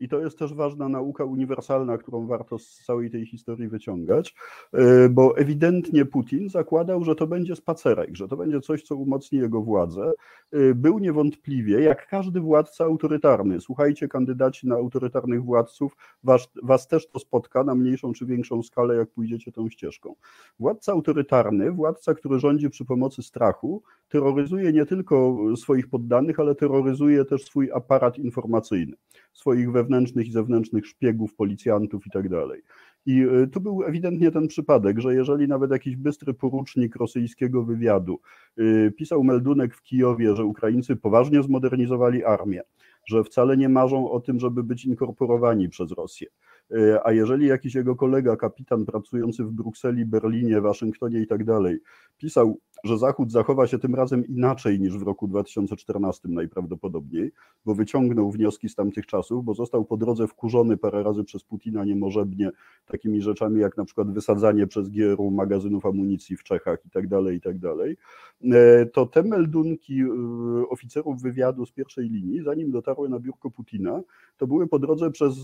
I to jest też ważna nauka uniwersalna, którą warto z całej tej historii wyciągać, e, bo ewidentnie Putin zakładał, że to będzie spacerek, że to będzie coś, co umocni jego władzę. E, był niewątpliwie, jak każdy władca autorytarny, słuchajcie, kandydaci na autorytarnych władców, was, was też to spotka na mniejszą czy większą skalę, jak pójdziecie tą ścieżką. Władca autorytarny, władca, który rządzi przy pomocy strachu, terroryzuje nie tylko swoich poddanych, ale terroryzuje też swój aparat informacyjny, swoich wewnętrznych i zewnętrznych szpiegów, policjantów i tak dalej. I y, tu był ewidentnie ten przypadek, że jeżeli nawet jakiś bystry porucznik rosyjskiego wywiadu y, pisał meldunek w Kijowie, że Ukraińcy poważnie zmodernizowali armię, że wcale nie marzą o tym, żeby być inkorporowani przez Rosję, a jeżeli jakiś jego kolega, kapitan pracujący w Brukseli, Berlinie, Waszyngtonie i tak dalej, pisał, że Zachód zachowa się tym razem inaczej niż w roku 2014 najprawdopodobniej, bo wyciągnął wnioski z tamtych czasów, bo został po drodze wkurzony parę razy przez Putina niemożebnie takimi rzeczami jak na przykład wysadzanie przez GRU magazynów amunicji w Czechach i tak dalej, i tak dalej, e, to te meldunki e, oficerów wywiadu z pierwszej linii, zanim dotarły na biurko Putina, to były po drodze przez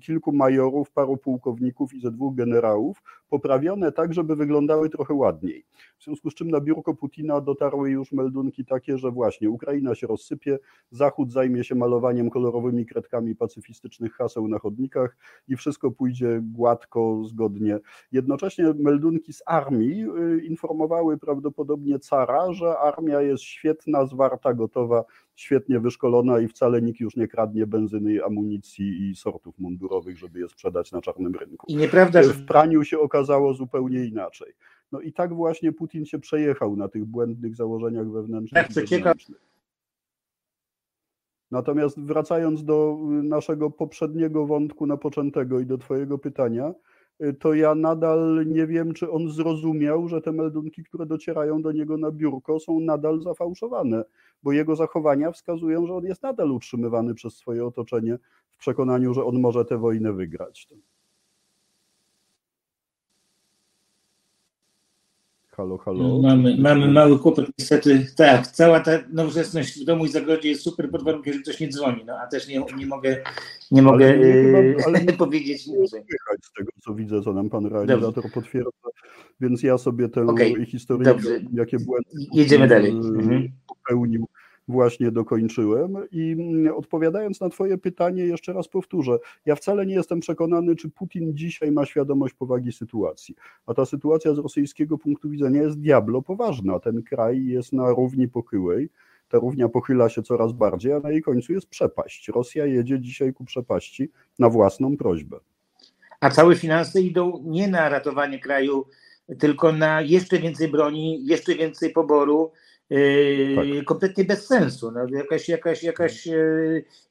kilku majorów majorów, paru pułkowników i ze dwóch generałów, poprawione tak, żeby wyglądały trochę ładniej. W związku z czym na biurko Putina dotarły już meldunki takie, że właśnie Ukraina się rozsypie, Zachód zajmie się malowaniem kolorowymi kredkami pacyfistycznych haseł na chodnikach i wszystko pójdzie gładko, zgodnie. Jednocześnie meldunki z armii y, informowały prawdopodobnie cara, że armia jest świetna, zwarta, gotowa świetnie wyszkolona i wcale nikt już nie kradnie benzyny, amunicji i sortów mundurowych, żeby je sprzedać na czarnym rynku. I nieprawda, że w praniu się okazało zupełnie inaczej. No i tak właśnie Putin się przejechał na tych błędnych założeniach wewnętrznych. Tak. Natomiast wracając do naszego poprzedniego wątku napoczętego i do Twojego pytania, to ja nadal nie wiem, czy on zrozumiał, że te meldunki, które docierają do niego na biurko, są nadal zafałszowane, bo jego zachowania wskazują, że on jest nadal utrzymywany przez swoje otoczenie w przekonaniu, że on może tę wojnę wygrać. Halo, halo. Mamy, mamy mały kłopot, niestety. Tak, cała ta nowoczesność w domu i zagrodzie jest super pod warunkiem, że ktoś nie dzwoni, no a też nie, nie mogę, nie mogę ale nie, chyba, ale powiedzieć. Z tego, co widzę, co nam pan realizator Dobrze. potwierdza, więc ja sobie tę okay. historię, Dobrze. jakie błędy Jedziemy dalej. Mhm. popełnił, właśnie dokończyłem. I odpowiadając na Twoje pytanie, jeszcze raz powtórzę, ja wcale nie jestem przekonany, czy Putin dzisiaj ma świadomość powagi sytuacji. A ta sytuacja z rosyjskiego punktu widzenia jest diablo poważna. Ten kraj jest na równi pochyłej. Ta równia pochyla się coraz bardziej, a na jej końcu jest przepaść. Rosja jedzie dzisiaj ku przepaści na własną prośbę. A całe finanse idą nie na ratowanie kraju, tylko na jeszcze więcej broni, jeszcze więcej poboru, tak. kompletnie bez sensu. No, jakaś, jakaś, jakaś,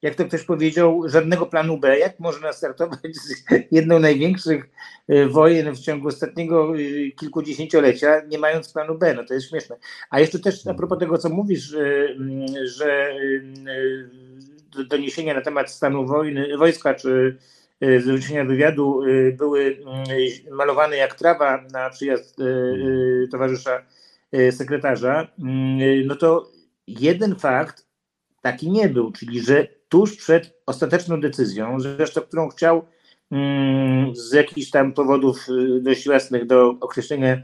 jak to ktoś powiedział, żadnego planu B. Jak można startować z jedną z największych wojen w ciągu ostatniego kilkudziesięciolecia, nie mając planu B? No to jest śmieszne. A jeszcze też a propos tego, co mówisz, że doniesienia na temat stanu wojny, wojska czy z wycieczenia wywiadu były malowane jak trawa na przyjazd towarzysza sekretarza, no to jeden fakt taki nie był, czyli że tuż przed ostateczną decyzją, zresztą którą chciał z jakichś tam powodów dość jasnych do określenia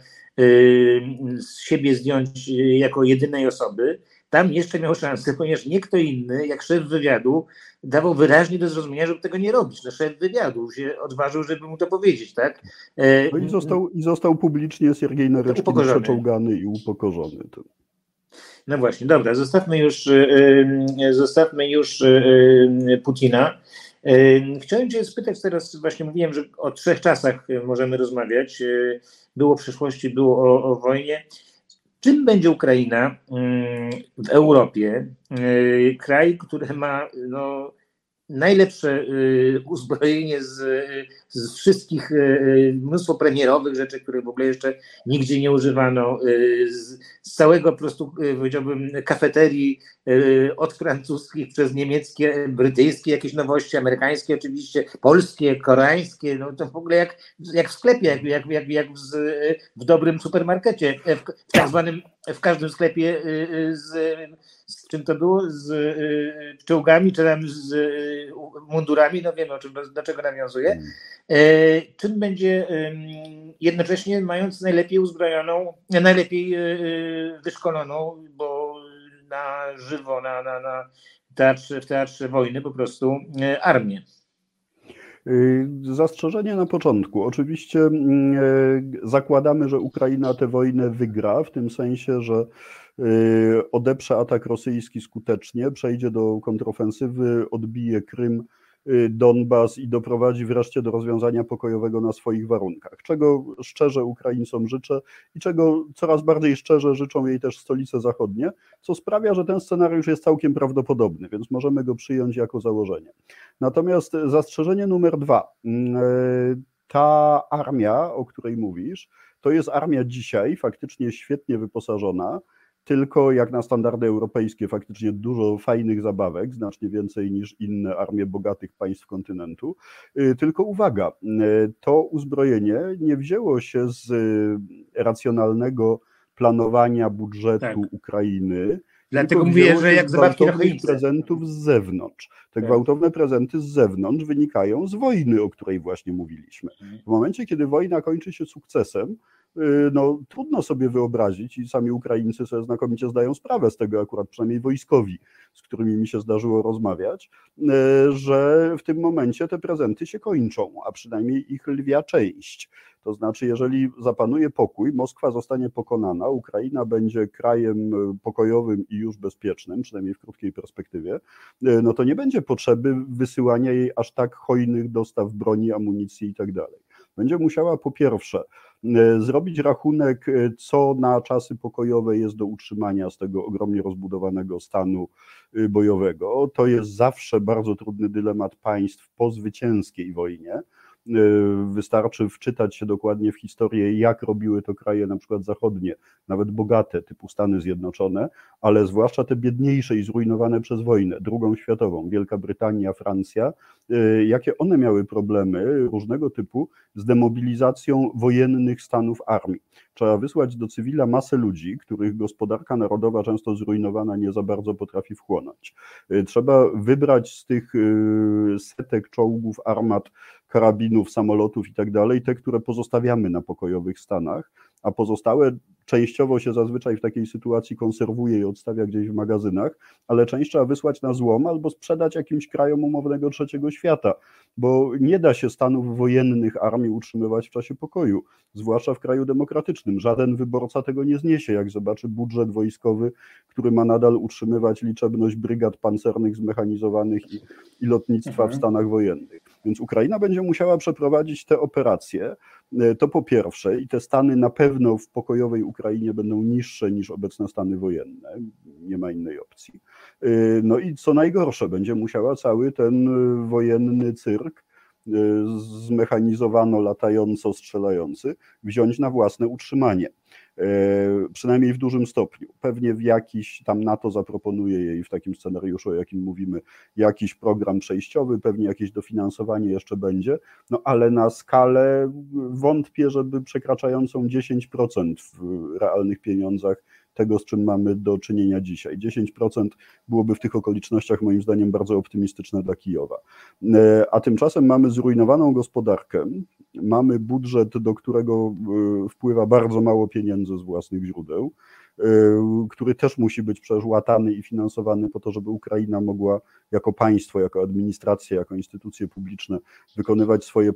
z siebie zdjąć jako jedynej osoby, tam jeszcze miał szansę, ponieważ nie kto inny, jak szef wywiadu, dawał wyraźnie do zrozumienia, żeby tego nie robić. No, szef wywiadu się odważył, żeby mu to powiedzieć, tak? E, no i został, i został publicznie Siergiej Nareczkin przeczołgany i upokorzony. No właśnie, dobra, zostawmy już, e, e, zostawmy już Putina. Chciałem Cię spytać teraz, właśnie mówiłem, że o trzech czasach możemy rozmawiać. Było o przyszłości, było o, o wojnie. Czym będzie Ukraina mm, w Europie? Y, kraj, który ma no, najlepsze y, uzbrojenie z, z wszystkich, y, mnóstwo premierowych rzeczy, które w ogóle jeszcze nigdzie nie używano, z, z całego po prostu, powiedziałbym, kafeterii od francuskich przez niemieckie, brytyjskie, jakieś nowości, amerykańskie oczywiście, polskie, koreańskie, no to w ogóle jak, jak w sklepie, jak, jak, jak, jak w, w dobrym supermarkecie, w, w tak zwanym, w każdym sklepie z z czym to było? Z y, czołgami, czy tam z y, mundurami, no wiemy o czym, do czego nawiązuje. Mm. E, czym będzie jednocześnie mając najlepiej uzbrojoną, najlepiej y, wyszkoloną, bo na żywo, na, na, na teatrze, w teatrze wojny po prostu armię. Zastrzeżenie na początku. Oczywiście mm, e, zakładamy, że Ukraina tę wojnę wygra, w tym sensie, że Y, odeprze atak rosyjski skutecznie, przejdzie do kontrofensywy, odbije Krym, y, Donbas i doprowadzi wreszcie do rozwiązania pokojowego na swoich warunkach. Czego szczerze Ukraińcom życzę i czego coraz bardziej szczerze życzą jej też stolice zachodnie, co sprawia, że ten scenariusz jest całkiem prawdopodobny, więc możemy go przyjąć jako założenie. Natomiast zastrzeżenie numer dwa. Y, ta armia, o której mówisz, to jest armia dzisiaj faktycznie świetnie wyposażona tylko jak na standardy europejskie faktycznie dużo fajnych zabawek, znacznie więcej niż inne armie bogatych państw kontynentu. Y, tylko uwaga, y, to uzbrojenie nie wzięło się z y, racjonalnego planowania budżetu tak. Ukrainy. Dlatego mówię, że jak na prezentów z zewnątrz. Te tak. gwałtowne prezenty z zewnątrz wynikają z wojny, o której właśnie mówiliśmy. Mhm. W momencie, kiedy wojna kończy się sukcesem, no, trudno sobie wyobrazić i sami Ukraińcy sobie znakomicie zdają sprawę z tego, akurat przynajmniej wojskowi, z którymi mi się zdarzyło rozmawiać, y, że w tym momencie te prezenty się kończą, a przynajmniej ich lwia część. To znaczy, jeżeli zapanuje pokój, Moskwa zostanie pokonana, Ukraina będzie krajem y, pokojowym i już bezpiecznym, przynajmniej w krótkiej perspektywie, no to nie będzie potrzeby wysyłania jej aż tak hojnych dostaw broni, amunicji i tak. Będzie musiała po pierwsze zrobić rachunek, e, co na czasy pokojowe jest do utrzymania z tego ogromnie rozbudowanego stanu e, bojowego. To jest zawsze bardzo trudny dylemat państw po zwycięskiej wojnie Y, wystarczy wczytać się dokładnie w historię, jak robiły to kraje na przykład zachodnie, nawet bogate, typu Stany Zjednoczone, ale zwłaszcza te biedniejsze i zrujnowane przez wojnę, drugą światową, Wielka Brytania, Francja, y, jakie one miały problemy różnego typu z demobilizacją wojennych stanów armii. Trzeba wysłać do cywila masę ludzi, których gospodarka narodowa, często zrujnowana, nie za bardzo potrafi wchłonąć. Y, trzeba wybrać z tych setek czołgów, armat, karabinów, samolotów i tak dalej, te, które pozostawiamy na pokojowych stanach, a pozostałe częściowo się zazwyczaj w takiej sytuacji konserwuje i odstawia gdzieś w magazynach, ale część trzeba wysłać na złom albo sprzedać jakimś krajom umownego trzeciego świata, bo nie da się stanów wojennych armii utrzymywać w czasie pokoju, zwłaszcza w kraju demokratycznym. Żaden wyborca tego nie zniesie, jak zobaczy budżet wojskowy, który ma nadal utrzymywać liczebność brygad pancernych zmechanizowanych i, i lotnictwa mhm. w stanach wojennych. Więc Ukraina będzie musiała przeprowadzić te operacje, e, to po pierwsze, i te stany na pewno w pokojowej Ukrainie Ukrainie będą niższe niż obecne stany wojenne. Nie ma innej opcji. No i co najgorsze, będzie musiała cały ten wojenny cyrk zmechanizowano latająco strzelający wziąć na własne utrzymanie. E, przynajmniej w dużym stopniu. Pewnie w jakiś, tam NATO zaproponuje jej w takim scenariuszu, o jakim mówimy, jakiś program przejściowy, pewnie jakieś dofinansowanie jeszcze będzie, no ale na skalę wątpię, żeby przekraczającą 10% w realnych pieniądzach tego, z czym mamy do czynienia dzisiaj. 10% byłoby w tych okolicznościach moim zdaniem bardzo optymistyczne dla Kijowa. E, a tymczasem mamy zrujnowaną gospodarkę, mamy budżet, do którego e, wpływa bardzo mało pieniędzy z własnych źródeł. Y, który też musi być przecież łatany i finansowany po to, żeby Ukraina mogła jako państwo, jako administracja, jako instytucje publiczne wykonywać swoje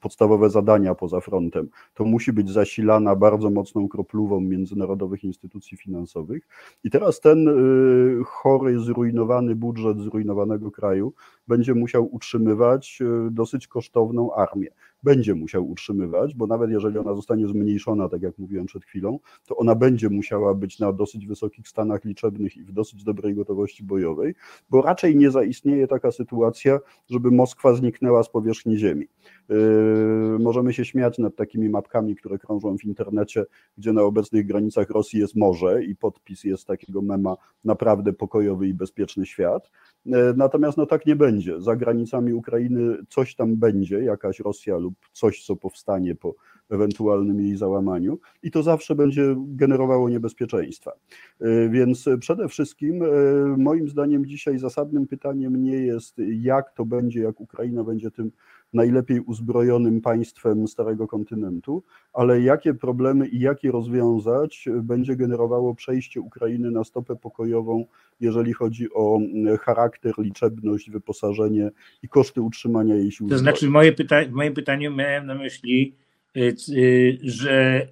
podstawowe zadania poza frontem. To musi być zasilana bardzo mocną kroplówą międzynarodowych instytucji finansowych. I teraz ten y, chory, zrujnowany budżet zrujnowanego kraju będzie musiał utrzymywać dosyć kosztowną armię będzie musiał utrzymywać, bo nawet jeżeli ona zostanie zmniejszona, tak jak mówiłem przed chwilą, to ona będzie musiała być na dosyć wysokich stanach liczebnych i w dosyć dobrej gotowości bojowej, bo raczej nie zaistnieje taka sytuacja, żeby Moskwa zniknęła z powierzchni Ziemi. Yy, możemy się śmiać nad takimi mapkami, które krążą w internecie, gdzie na obecnych granicach Rosji jest morze i podpis jest takiego mema naprawdę pokojowy i bezpieczny świat. Yy, natomiast no tak nie będzie. Za granicami Ukrainy coś tam będzie, jakaś Rosja lub coś, co powstanie po ewentualnym jej załamaniu, i to zawsze będzie generowało niebezpieczeństwa. E, więc przede wszystkim, e, moim zdaniem, dzisiaj zasadnym pytaniem nie jest, jak to będzie, jak Ukraina będzie tym najlepiej uzbrojonym państwem Starego Kontynentu, ale jakie problemy i jakie rozwiązać będzie generowało przejście Ukrainy na stopę pokojową, jeżeli chodzi o charakter, liczebność, wyposażenie i koszty utrzymania jej sił. To znaczy, moje pyta w moim pytaniu miałem na myśli, że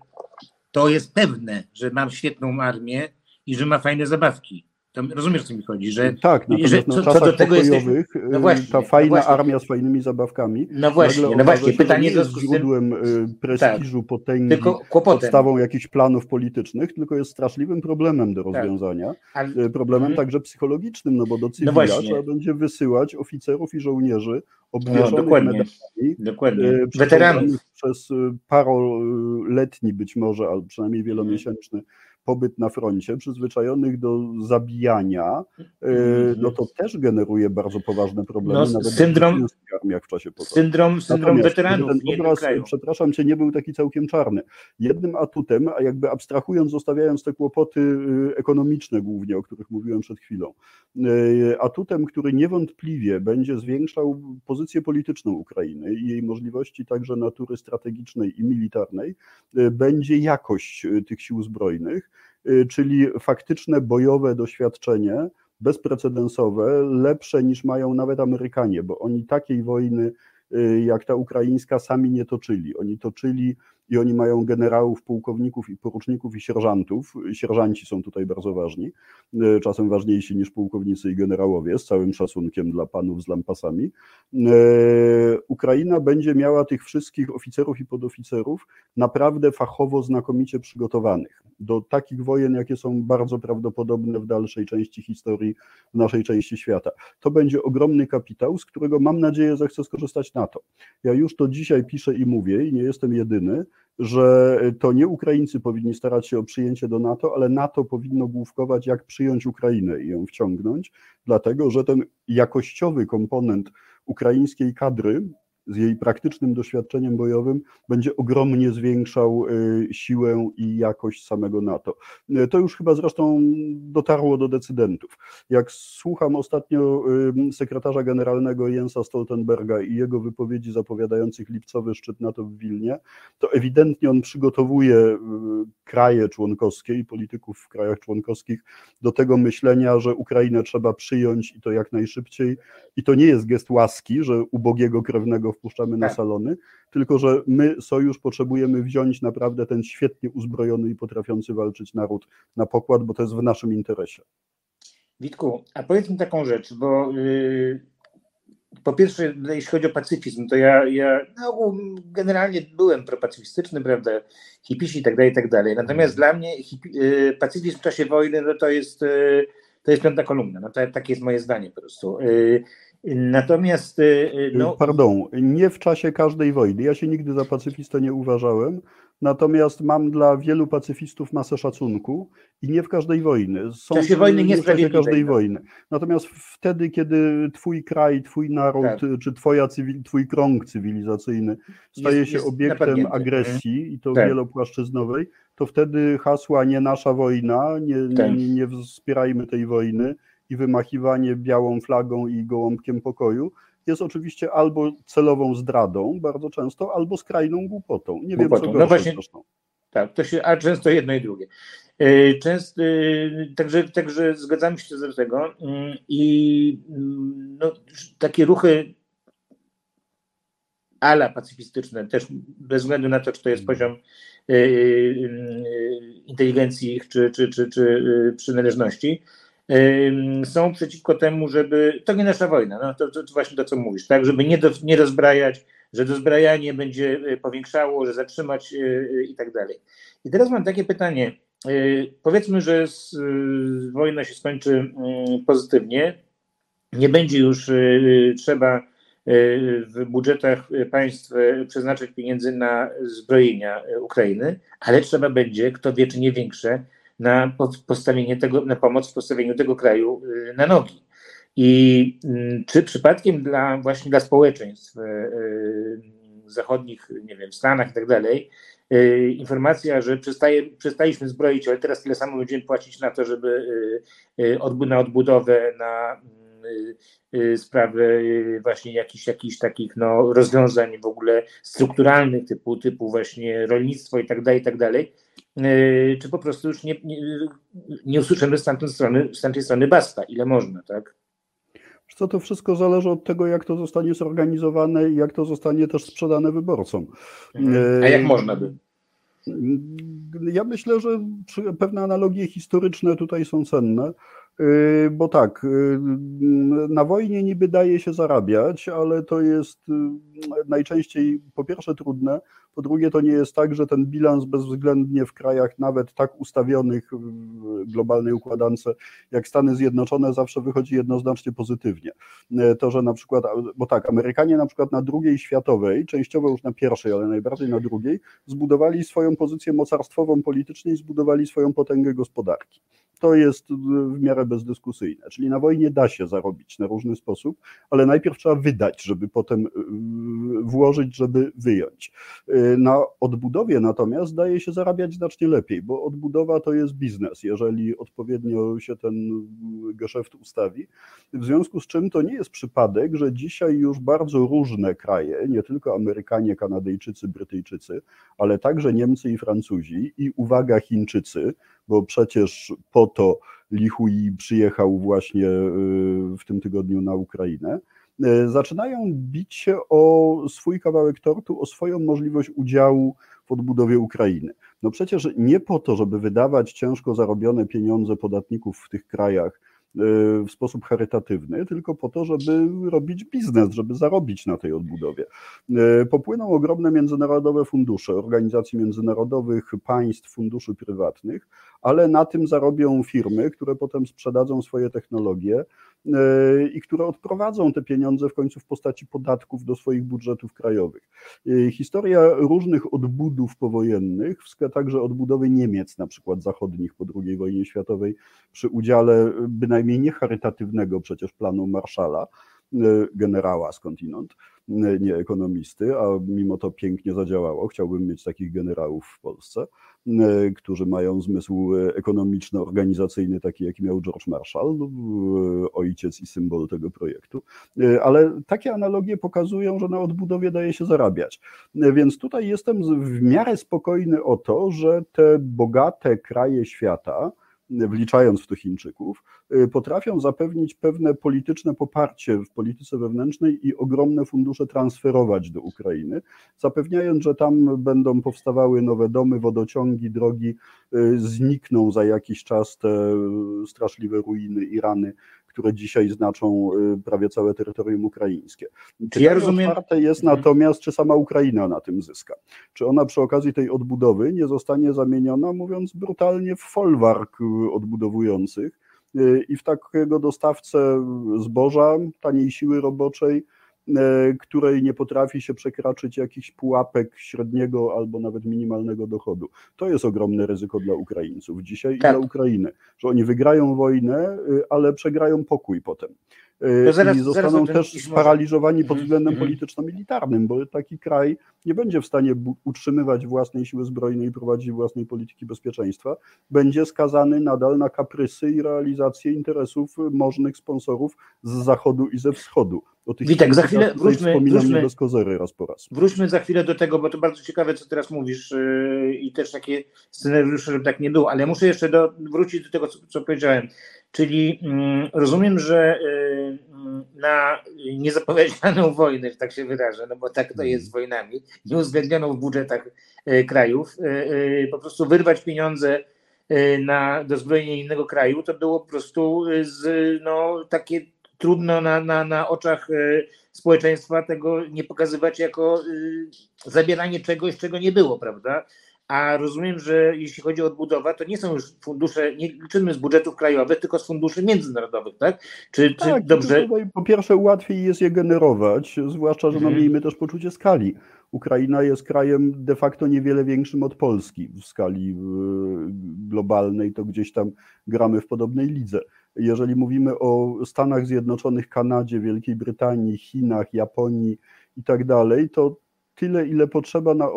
to jest pewne, że mam świetną armię i że ma fajne zabawki. To rozumiesz, o co mi chodzi, że... Tak, natomiast że, co, co do tego pokojowych no właśnie, ta fajna no armia z fajnymi zabawkami no właśnie, no właśnie, pytanie nie jest źródłem y, prestiżu, tak, potęgi, podstawą jakichś planów politycznych, tylko jest straszliwym problemem do tak. rozwiązania. Tak. Problemem hmm. także psychologicznym, no bo do cywila no trzeba będzie wysyłać oficerów i żołnierzy obwieszonych no, dokładnie, medalami, dokładnie. Y, Weteranów. przez paroletni być może, albo przynajmniej wielomiesięczny pobyt na froncie, przyzwyczajonych do zabijania, e, mhm. no to też generuje bardzo poważne problemy. No, nawet syndrom, w armiach w czasie. Syndrom, syndrom weteranów. Ten obraz, przepraszam cię, nie był taki całkiem czarny. Jednym atutem, a jakby abstrahując, zostawiając te kłopoty y, ekonomiczne głównie, o których mówiłem przed chwilą, y, atutem, który niewątpliwie będzie zwiększał pozycję polityczną Ukrainy i jej możliwości także natury strategicznej i militarnej, y, będzie jakość tych sił zbrojnych, czyli faktyczne bojowe doświadczenie, bezprecedensowe, lepsze niż mają nawet Amerykanie, bo oni takiej wojny y, jak ta ukraińska sami nie toczyli. Oni toczyli i oni mają generałów, pułkowników i poruczników i sierżantów. Sierżanci są tutaj bardzo ważni, e, czasem ważniejsi niż pułkownicy i generałowie, z całym szacunkiem dla panów z lampasami. E, Ukraina będzie miała tych wszystkich oficerów i podoficerów naprawdę fachowo znakomicie przygotowanych do takich wojen, jakie są bardzo prawdopodobne w dalszej części historii, w naszej części świata. To będzie ogromny kapitał, z którego mam nadzieję zechce skorzystać NATO. Ja już to dzisiaj piszę i mówię i nie jestem jedyny, że to nie Ukraińcy powinni starać się o przyjęcie do NATO, ale NATO powinno główkować, jak przyjąć Ukrainę i ją wciągnąć, dlatego że ten jakościowy komponent ukraińskiej kadry z jej praktycznym doświadczeniem bojowym będzie ogromnie zwiększał y, siłę i jakość samego NATO. Y, to już chyba zresztą dotarło do decydentów. Jak słucham ostatnio y, sekretarza generalnego Jensa Stoltenberga i jego wypowiedzi zapowiadających lipcowy szczyt NATO w Wilnie, to ewidentnie on przygotowuje kraje członkowskie i polityków w krajach członkowskich do tego myślenia, że Ukrainę trzeba przyjąć i to jak najszybciej. I to nie jest gest łaski, że ubogiego krewnego wpuszczamy na tak. salony, tylko że my, Sojusz, potrzebujemy wziąć naprawdę ten świetnie uzbrojony i potrafiący walczyć naród na pokład, bo to jest w naszym interesie. Witku, a powiedz mi taką rzecz, bo yy, po pierwsze, jeśli chodzi o pacyfizm, to ja, ja ogół generalnie byłem propacyfistyczny, prawda, hipisi i tak dalej, i tak dalej. Natomiast dla mnie hipi, y, pacyfizm w czasie wojny no to jest, y, to jest piąta kolumna. No to, takie jest moje zdanie po prostu. Y, natomiast. No... Pardon, nie w czasie każdej wojny. Ja się nigdy za pacyfistę nie uważałem. Natomiast mam dla wielu pacyfistów masę szacunku i nie w każdej wojny. Są w czasie wojny nie w czasie każdej wojny. Natomiast wtedy, kiedy twój kraj, twój naród, tak. czy twoja cywil, twój krąg cywilizacyjny staje jest, się jest obiektem napadnięty. agresji i to tak. wielopłaszczyznowej, to wtedy hasła nie nasza wojna, nie, tak. nie, nie wspierajmy tej wojny i wymachiwanie białą flagą i gołąbkiem pokoju jest oczywiście albo celową zdradą bardzo często, albo skrajną głupotą. Nie głupotą. wiem, co no właśnie, zresztą. Tak, to się, a często jedno i drugie. E, często, e, także, także zgadzamy się do tego mm, i mm, no, takie ruchy ala pacyfistyczne, też bez względu na to, czy to jest poziom e, inteligencji ich, czy, czy, czy, czy przynależności, są przeciwko temu, żeby. To nie nasza wojna, no to, to, to właśnie to, co mówisz, tak, żeby nie, do, nie dozbrajać, że dozbrajanie będzie e, powiększało, że zatrzymać e, e, i tak dalej. I teraz mam takie pytanie. Powiedzmy, że z, wojna się skończy pozytywnie, nie będzie już trzeba w budżetach państw przeznaczyć pieniędzy na zbrojenia Ukrainy, ale trzeba będzie, kto wie, czy nie większe, na postawienie tego, na pomoc w postawieniu tego kraju y, na nogi. I mm, czy przypadkiem dla właśnie dla społeczeństw y, y, zachodnich, nie wiem, Stanach i tak dalej, informacja, że przestaje, przestaliśmy zbroić, ale teraz tyle samo będziemy płacić na to, żeby na odbudowę, na sprawy właśnie jakichś, jakichś takich no, rozwiązań w ogóle strukturalnych typu, typu właśnie rolnictwo i tak dalej, i tak dalej, czy po prostu już nie, nie, nie usłyszymy z tamtej strony, z tamtej strony basta, ile można, tak? Co to wszystko zależy od tego, jak to zostanie zorganizowane i jak to zostanie też sprzedane wyborcom. Mhm. A jak można by? Ja myślę, że pewne analogie historyczne tutaj są cenne. Yy, bo tak, yy, na wojnie niby daje się zarabiać, ale to jest yy, najczęściej po pierwsze trudne, po drugie to nie jest tak, że ten bilans bezwzględnie w krajach nawet tak ustawionych w globalnej układance jak Stany Zjednoczone zawsze wychodzi jednoznacznie pozytywnie. To, że na przykład, bo tak, Amerykanie na przykład na drugiej światowej, częściowo już na pierwszej, ale najbardziej na drugiej, zbudowali swoją pozycję mocarstwową politycznie i zbudowali swoją potęgę gospodarki to jest w miarę bezdyskusyjne. Czyli na wojnie da się zarobić na różny sposób, ale najpierw trzeba wydać, żeby potem y, włożyć, żeby wyjąć. Y, na odbudowie natomiast daje się zarabiać znacznie lepiej, bo odbudowa to jest biznes, jeżeli odpowiednio się ten geszeft ustawi. W związku z czym to nie jest przypadek, że dzisiaj już bardzo różne kraje, nie tylko Amerykanie, Kanadyjczycy, Brytyjczycy, ale także Niemcy i Francuzi i uwaga Chińczycy, bo przecież po to Lihui przyjechał właśnie y, w tym tygodniu na Ukrainę, y, zaczynają bić się o swój kawałek tortu, o swoją możliwość udziału w odbudowie Ukrainy. No przecież nie po to, żeby wydawać ciężko zarobione pieniądze podatników w tych krajach w sposób charytatywny, tylko po to, żeby robić biznes, żeby zarobić na tej odbudowie. Popłyną ogromne międzynarodowe fundusze, organizacji międzynarodowych, państw, funduszy prywatnych, ale na tym zarobią firmy, które potem sprzedadzą swoje technologie e, i które odprowadzą te pieniądze w końcu w postaci podatków do swoich budżetów krajowych. E, historia różnych odbudów powojennych, także odbudowy Niemiec, na przykład zachodnich po II wojnie światowej, przy udziale bynajmniej nie charytatywnego przecież planu Marszala, generała skądinąd, nie ekonomisty, a mimo to pięknie zadziałało. Chciałbym mieć takich generałów w Polsce. E, którzy mają zmysł e, ekonomiczno-organizacyjny, taki jaki miał George Marshall, e, ojciec i symbol tego projektu. Ale takie analogie pokazują, że na odbudowie daje się zarabiać. Więc tutaj jestem w miarę spokojny o to, że te bogate kraje świata, wliczając w to Chińczyków, y, potrafią zapewnić pewne polityczne poparcie w polityce wewnętrznej i ogromne fundusze transferować do Ukrainy, zapewniając, że tam będą powstawały nowe domy, wodociągi, drogi, y, znikną za jakiś czas te straszliwe ruiny i rany, które dzisiaj znaczą prawie całe terytorium ukraińskie. Czy ja rozumiem... otwarte jest mhm. natomiast, czy sama Ukraina na tym zyska? Czy ona przy okazji tej odbudowy nie zostanie zamieniona, mówiąc brutalnie, w folwark odbudowujących, i w takiego dostawcę zboża, taniej siły roboczej, której nie potrafi się przekraczyć jakichś pułapek średniego albo nawet minimalnego dochodu. To jest ogromne ryzyko dla Ukraińców dzisiaj tak. i dla Ukrainy, że oni wygrają wojnę, y, ale przegrają pokój potem. Y, zaraz, I zostaną też sparaliżowani pod mhm, względem mhm. polityczno-militarnym, bo taki kraj nie będzie w stanie utrzymywać własnej siły zbrojnej i prowadzić własnej polityki bezpieczeństwa. Będzie skazany nadal na kaprysy i realizację interesów możnych sponsorów z zachodu i ze wschodu. O tych Witek, za chwilę wróćmy, wróćmy, bez kozery raz po raz. Wróćmy za chwilę do tego, bo to bardzo ciekawe, co teraz mówisz yy, i też takie scenariusze, żeby tak nie było, ale muszę jeszcze do, wrócić do tego, co, co powiedziałem. Czyli yy, rozumiem, że yy, na niezapowiedzianą wojnę, że tak się wyrażę, no bo tak to jest z wojnami, nieuwzględnioną w budżetach y, krajów, y, y, po prostu wyrwać pieniądze na dozbrojenie innego kraju, to było po prostu z, no, takie trudno na, na, na oczach społeczeństwa tego nie pokazywać jako zabieranie czegoś, czego nie było, prawda? A rozumiem, że jeśli chodzi o odbudowę, to nie są już fundusze, nie liczymy z budżetów krajowych, tylko z funduszy międzynarodowych, tak? Czy, tak, czy dobrze? Po pierwsze, łatwiej jest je generować, zwłaszcza, że no, miejmy też poczucie skali. Ukraina jest krajem de facto niewiele większym od Polski w skali e, globalnej, to gdzieś tam gramy w podobnej lidze. Jeżeli mówimy o Stanach Zjednoczonych, Kanadzie, Wielkiej Brytanii, Chinach, Japonii i tak dalej, to tyle, ile potrzeba na,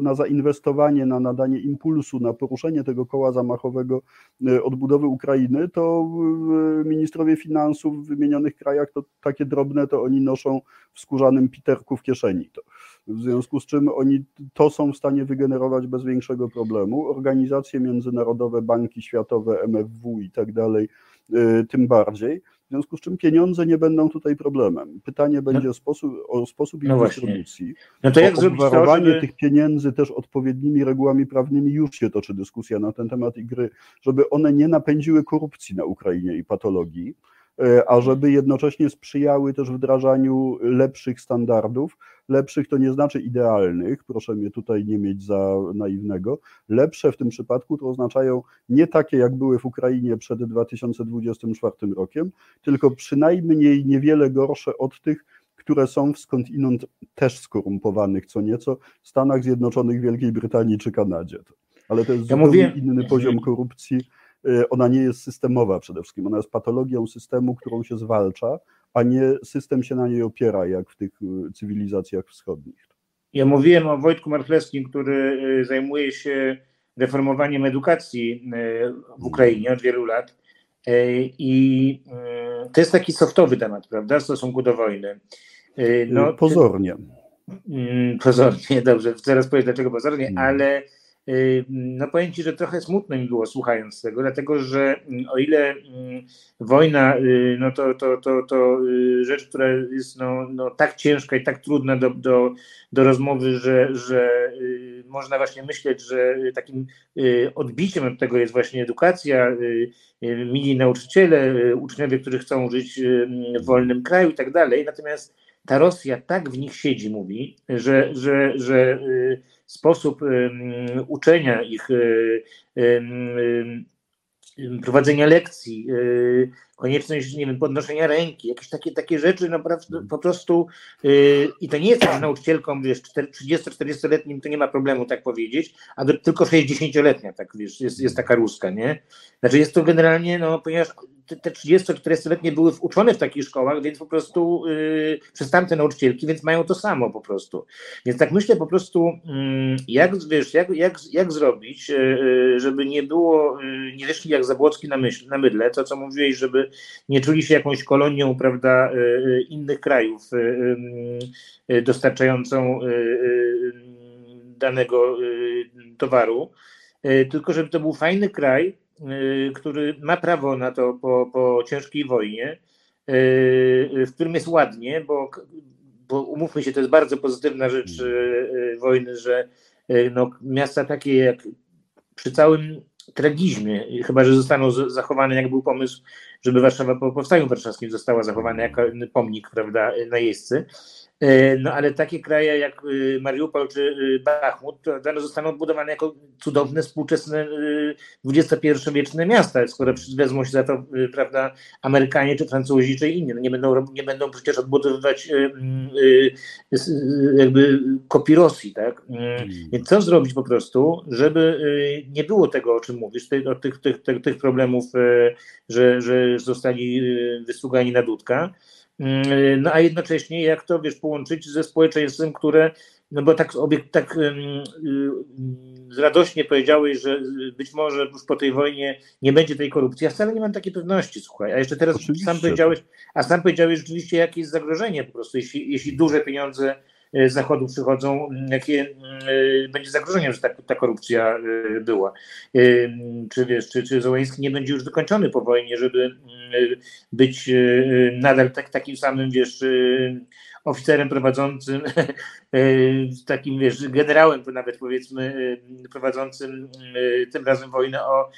na zainwestowanie, na nadanie impulsu, na poruszenie tego koła zamachowego e, odbudowy Ukrainy, to e, ministrowie finansów w wymienionych krajach to takie drobne to oni noszą w skórzanym piterku w kieszeni. To. W związku z czym oni to są w stanie wygenerować bez większego problemu. Organizacje międzynarodowe, banki światowe, MFW i tak dalej, e, tym bardziej. W związku z czym pieniądze nie będą tutaj problemem. Pytanie no. będzie no, o sposób, o sposób ich no dystrybucji. No to jak zrobić to, żeby... tych pieniędzy też odpowiednimi regułami prawnymi już się toczy dyskusja na ten temat i gry, żeby one nie napędziły korupcji na Ukrainie i patologii a żeby jednocześnie sprzyjały też wdrażaniu lepszych standardów. Lepszych to nie znaczy idealnych, proszę mnie tutaj nie mieć za naiwnego. Lepsze w tym przypadku to oznaczają nie takie, jak były w Ukrainie przed 2024 rokiem, tylko przynajmniej niewiele gorsze od tych, które są skądinąd też skorumpowanych co nieco w Stanach Zjednoczonych, Wielkiej Brytanii czy Kanadzie. Ale to jest ja zupełnie mówię... inny poziom korupcji ona nie jest systemowa przede wszystkim, ona jest patologią systemu, którą się zwalcza, a nie system się na niej opiera, jak w tych y, cywilizacjach wschodnich. Ja mówiłem o Wojtku Marchlewskim, który y, zajmuje się reformowaniem edukacji w Ukrainie od wielu lat. I to jest taki softowy temat, prawda, w stosunku do wojny. No, pozornie. Pozornie, dobrze, zaraz powiem dlaczego pozornie, hmm. ale Y, no powiem Ci, że trochę smutno mi było słuchając tego, dlatego że mm, o ile mm, wojna, y, no to, to, to, to y, rzecz, która jest no, no tak ciężka i tak trudna do, do, do rozmowy, że, że można właśnie myśleć, że takim odbiciem od tego jest właśnie edukacja, mili nauczyciele, uczniowie, którzy chcą żyć w wolnym kraju i tak dalej, natomiast ta Rosja tak w nich siedzi, mówi, że, że, że sposób uczenia ich, prowadzenia lekcji, konieczność, nie wiem, podnoszenia ręki, jakieś takie, takie rzeczy naprawdę po prostu i to nie jest tak, że nauczycielkom, wiesz, 30-40-letnim to nie ma problemu tak powiedzieć, a do, tylko 60-letnia, tak wiesz, jest, jest taka ruska, nie? Znaczy jest to generalnie, no, ponieważ te 30-40-letnie były uczone w takich szkołach, więc po prostu yy, przez tamte nauczycielki, więc mają to samo po prostu. Więc tak myślę po prostu, yy, jak, wiesz, jak, jak, jak zrobić, yy, żeby nie było, yy, nie wyszli jak Zabłocki na, myśl, na mydle, to co mówiłeś, żeby nie czuli się jakąś kolonią, prawda, y, y, innych krajów y, dostarczającą danego towaru, tylko żeby to był fajny kraj, który ma prawo na to po, po ciężkiej wojnie, w którym jest ładnie, bo, bo umówmy się, to jest bardzo pozytywna rzecz wojny, że no, miasta takie jak przy całym tragizmie, chyba że zostaną zachowane, jak był pomysł żeby Warszawa po powstaniu warszawskim została zachowana jako pomnik, prawda, najeźdźcy. E, no ale takie kraje jak y, Mariupol czy y, Bachmut to zostaną budowane jako cudowne, współczesne XXI-wieczne y, miasta, skoro wezmą się za to prawda, Amerykanie czy Francuzi czy inni. No nie, będą, nie będą przecież odbudowywać jakby kopii Rosji. Tak? Mm. Więc co zrobić po prostu, żeby nie było tego, o czym mówisz, tych, tych, tych, tych problemów, że, że zostali wysługani na dudka, no a jednocześnie jak to wiesz, połączyć ze społeczeństwem, które, no bo tak, tak y, radośnie powiedziałeś, że być może już po tej wojnie nie będzie tej korupcji. Ja wcale nie mam takiej pewności, słuchaj. A jeszcze teraz Oczywiście. sam powiedziałeś, a sam powiedziałeś rzeczywiście, jakie jest zagrożenie po prostu, jeśli, jeśli duże pieniądze E, Zachodu przychodzą, jakie e, będzie zagrożeniem, że ta, ta korupcja e, była. Czy wiesz, czy, czy Zołański nie będzie już wykończony po wojnie, żeby być nadal tak, takim samym, wiesz, oficerem prowadzącym, takim, wiesz, generałem nawet powiedzmy, prowadzącym tym razem wojnę o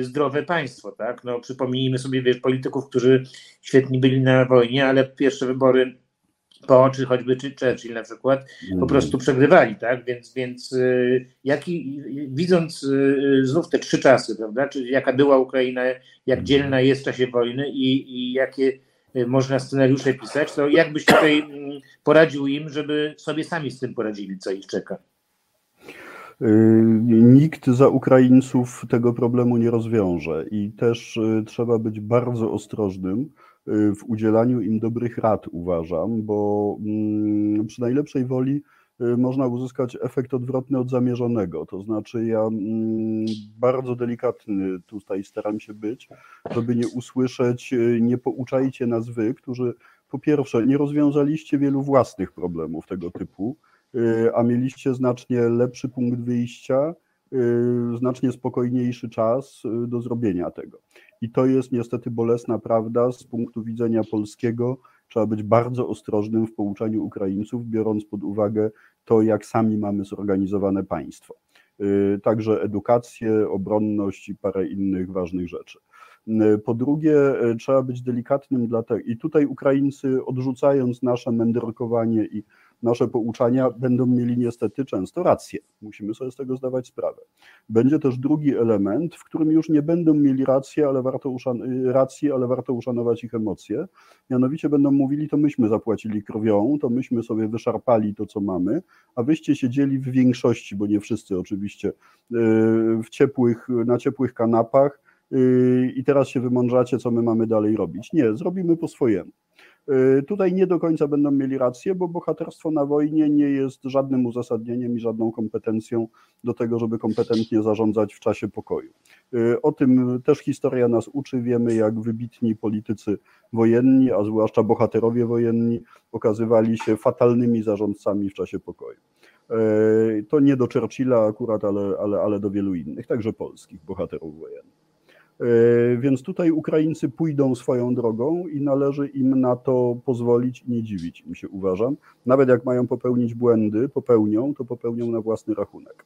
zdrowe państwo, tak? No przypomnijmy sobie, wiesz, polityków, którzy świetni byli na wojnie, ale pierwsze wybory po, czy choćby czy Churchill na przykład, po mhm. prostu przegrywali, tak? Więc, więc y, jaki, widząc y, znów te trzy czasy, prawda? Czyli jaka była Ukraina, jak mhm. dzielna jest w czasie wojny i, i jakie y, można scenariusze pisać, to jak byś tutaj mm, poradził im, żeby sobie sami z tym poradzili, co ich czeka? Nikt za Ukraińców tego problemu nie rozwiąże i też trzeba być bardzo ostrożnym w udzielaniu im dobrych rad, uważam, bo mm, przy najlepszej woli y, można uzyskać efekt odwrotny od zamierzonego. To znaczy, ja mm, bardzo delikatny tutaj staram się być, żeby nie usłyszeć, y, nie pouczajcie nas wy, którzy po pierwsze nie rozwiązaliście wielu własnych problemów tego typu, y, a mieliście znacznie lepszy punkt wyjścia, znacznie spokojniejszy czas do zrobienia tego. I to jest niestety bolesna prawda z punktu widzenia polskiego. Trzeba być bardzo ostrożnym w pouczaniu Ukraińców, biorąc pod uwagę to, jak sami mamy zorganizowane państwo. Y, także edukację, obronność i parę innych ważnych rzeczy. Y, po drugie, y, trzeba być delikatnym, dlatego i tutaj Ukraińcy, odrzucając nasze mędrkowanie i nasze pouczania będą mieli niestety często rację. Musimy sobie z tego zdawać sprawę. Będzie też drugi element, w którym już nie będą mieli racji, ale warto, uszan- racji, ale warto uszanować ich emocje. Mianowicie będą mówili, to myśmy zapłacili krwią, to myśmy sobie wyszarpali to, co mamy, a wyście siedzieli w większości, bo nie wszyscy oczywiście, yy, w ciepłych, na ciepłych kanapach yy, i teraz się wymądrzacie, co my mamy dalej robić. Nie, zrobimy po swojemu. Y, tutaj nie do końca będą mieli rację, bo bohaterstwo na wojnie nie jest żadnym uzasadnieniem i żadną kompetencją do tego, żeby kompetentnie zarządzać w czasie pokoju. Y, o tym też historia nas uczy. Wiemy, jak wybitni politycy wojenni, a zwłaszcza bohaterowie wojenni, okazywali się fatalnymi zarządcami w czasie pokoju. Y, to nie do Churchilla akurat, ale, ale, ale do wielu innych, także polskich bohaterów wojennych. E, więc tutaj Ukraińcy pójdą swoją drogą i należy im na to pozwolić i nie dziwić im się, uważam. Nawet jak mają popełnić błędy, popełnią, to popełnią na własny rachunek.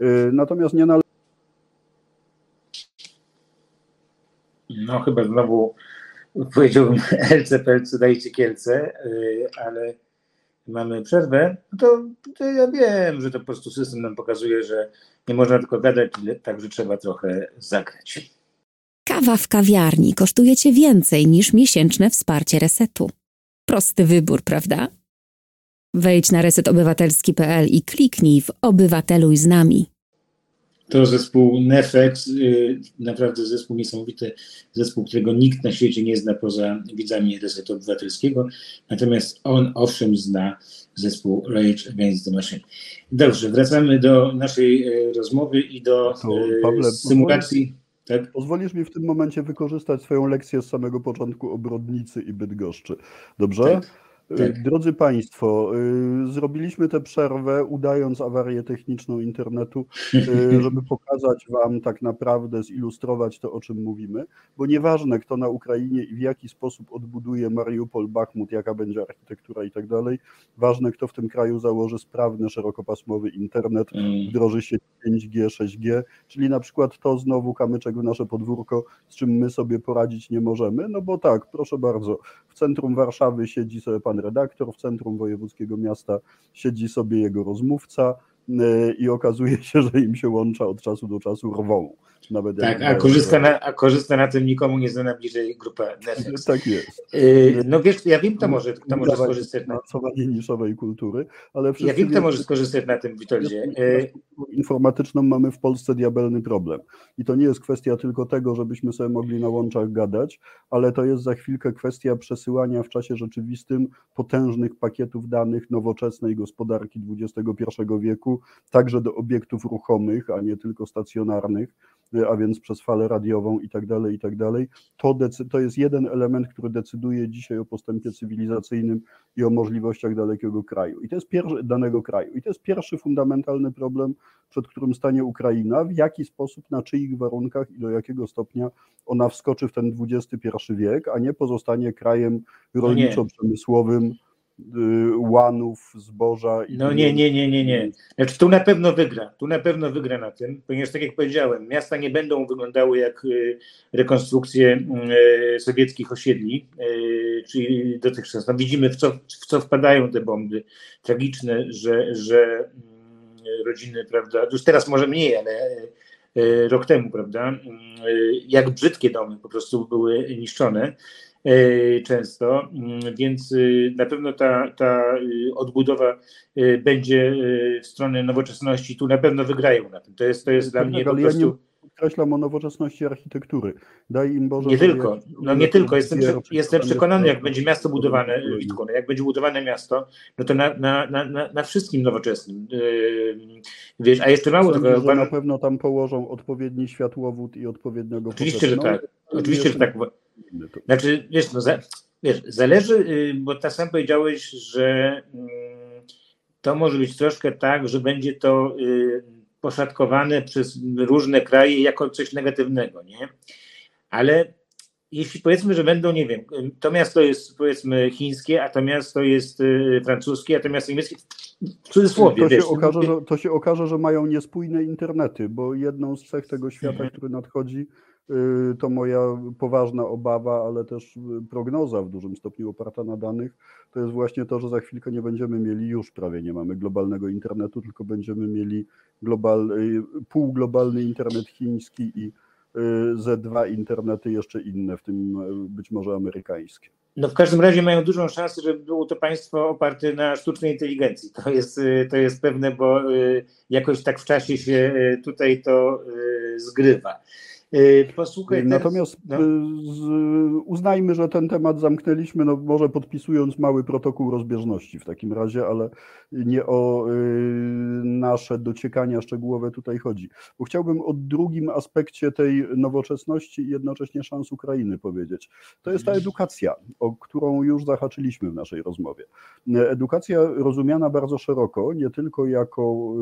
E, natomiast nie należy. No, chyba znowu powiedziałbym Pelce, dajcie Kielce, e, ale mamy przerwę, no to, to, ja wiem, że to po prostu system nam pokazuje, że nie można tylko gadać, także trzeba trochę zagrać. Kawa w kawiarni kosztuje cię więcej niż miesięczne wsparcie resetu. Prosty wybór, prawda? Wejdź na resetobywatelski.pl i kliknij w Obywateluj z nami. To zespół Nefex, y, naprawdę zespół niesamowity, zespół, którego nikt na świecie nie zna poza widzami Resetu Obywatelskiego, natomiast on owszem zna zespół Rage Against the Machine. Dobrze, wracamy do naszej y, rozmowy i do to, y, Pawle, symulacji. Tak? Pozwolisz mi w tym momencie wykorzystać swoją lekcję z samego początku o Brodnicy i Bydgoszczy. Dobrze? Tak. Tak. Drodzy Państwo, y, zrobiliśmy tę przerwę, udając awarię techniczną internetu, y, żeby pokazać Wam tak naprawdę, zilustrować to, o czym mówimy, bo nieważne, kto na Ukrainie i w jaki sposób odbuduje Mariupol, Bachmut, jaka będzie architektura i tak dalej, ważne, kto w tym kraju założy sprawny, szerokopasmowy internet, mm. wdroży się 5G, 6G, czyli na przykład to znowu kamyczek w nasze podwórko, z czym my sobie poradzić nie możemy, no bo tak, proszę bardzo, w centrum Warszawy siedzi sobie pan redaktor, w centrum wojewódzkiego miasta siedzi sobie jego rozmówca e, i okazuje się, że im się łącza od czasu do czasu rwą. Nawet tak, a korzysta, na, a korzysta na tym nikomu nie zna bliżej grupę Netflix. Tak jest. Yy, no wiesz, ja wiem, kto może, kto może skorzystać na tym. niszowej kultury, ale Ja wiem, kto może skorzystać na tym, Witoldzie. Yy, informatyczną mamy w Polsce diabelny problem. I to nie jest kwestia tylko tego, żebyśmy sobie mogli na łączach gadać, ale to jest za chwilkę kwestia przesyłania w czasie rzeczywistym potężnych pakietów danych nowoczesnej gospodarki XXI wieku, także do obiektów ruchomych, a nie tylko stacjonarnych a więc przez falę radiową i tak dalej, i tak dalej. To, to jest jeden element, który decyduje dzisiaj o postępie cywilizacyjnym i o możliwościach dalekiego kraju. I to jest pierwszy, danego kraju. I to jest pierwszy fundamentalny problem, przed którym stanie Ukraina, w jaki sposób, na czyich warunkach i do jakiego stopnia ona wskoczy w ten XXI wiek, a nie pozostanie krajem no rolniczo-przemysłowym, Y, łanów, zboża. I no nie, nie, nie, nie, nie. Znaczy, tu na pewno wygra, tu na pewno wygra na tym, ponieważ tak jak powiedziałem, miasta nie będą wyglądały jak y, rekonstrukcje y, sowieckich osiedli, czyli dotychczas. No widzimy w co, w co wpadają te bomby tragiczne, że, że mm, rodziny, prawda, już teraz może mniej, ale rok temu, prawda, jak brzydkie domy po prostu były niszczone. E, często, mm, więc y, na pewno ta, ta y, odbudowa y, będzie w stronę nowoczesności, tu na pewno wygrają na tym. To jest, to jest dla mnie po prostu... Podkreślam o nowoczesności architektury. Daj im Boże. Nie tylko, no nie tylko. Jestem, jestem przekonany, jak będzie miasto budowane, jak będzie budowane miasto, no to na, na, na, na wszystkim nowoczesnym. Wiesz, a jeszcze mało tego. Że na pewno tam położą odpowiedni światłowód i odpowiedniego Oczywiście, że tak. Oczywiście, że tak. Znaczy, wiesz, no, za, wiesz, zależy, y, bo tak sam powiedziałeś, że mm, to może być troszkę tak, że będzie to y, poszatkowane przez różne kraje jako coś negatywnego, nie? Ale jeśli powiedzmy, że będą, nie wiem, to miasto jest powiedzmy chińskie, a to miasto jest y, francuskie, a to miasto niemieckie, w cudzysłowie. To, wiesz, się okaże, że, to się okaże, że mają niespójne internety, bo jedną z cech tego świata, mhm. który nadchodzi, to moja poważna obawa, ale też y, prognoza w dużym stopniu oparta na danych, to jest właśnie to, że za chwilkę nie będziemy mieli, już prawie nie mamy globalnego internetu, tylko będziemy mieli global, y, półglobalny internet chiński i ze dwa internety jeszcze inne, w tym być może amerykańskie. No w każdym razie mają dużą szansę, żeby było to państwo oparte na sztucznej inteligencji. To jest, to jest pewne, bo jakoś tak w czasie się tutaj to zgrywa. Y, posłuchaj. Natomiast teraz, no. uznajmy, że ten temat zamknęliśmy, no może podpisując mały protokół rozbieżności w takim razie, ale nie o y, nasze dociekania szczegółowe tutaj chodzi. Bo chciałbym o drugim aspekcie tej nowoczesności i jednocześnie szans Ukrainy powiedzieć. To jest ta edukacja, o którą już zahaczyliśmy w naszej rozmowie. Edukacja rozumiana bardzo szeroko, nie tylko jako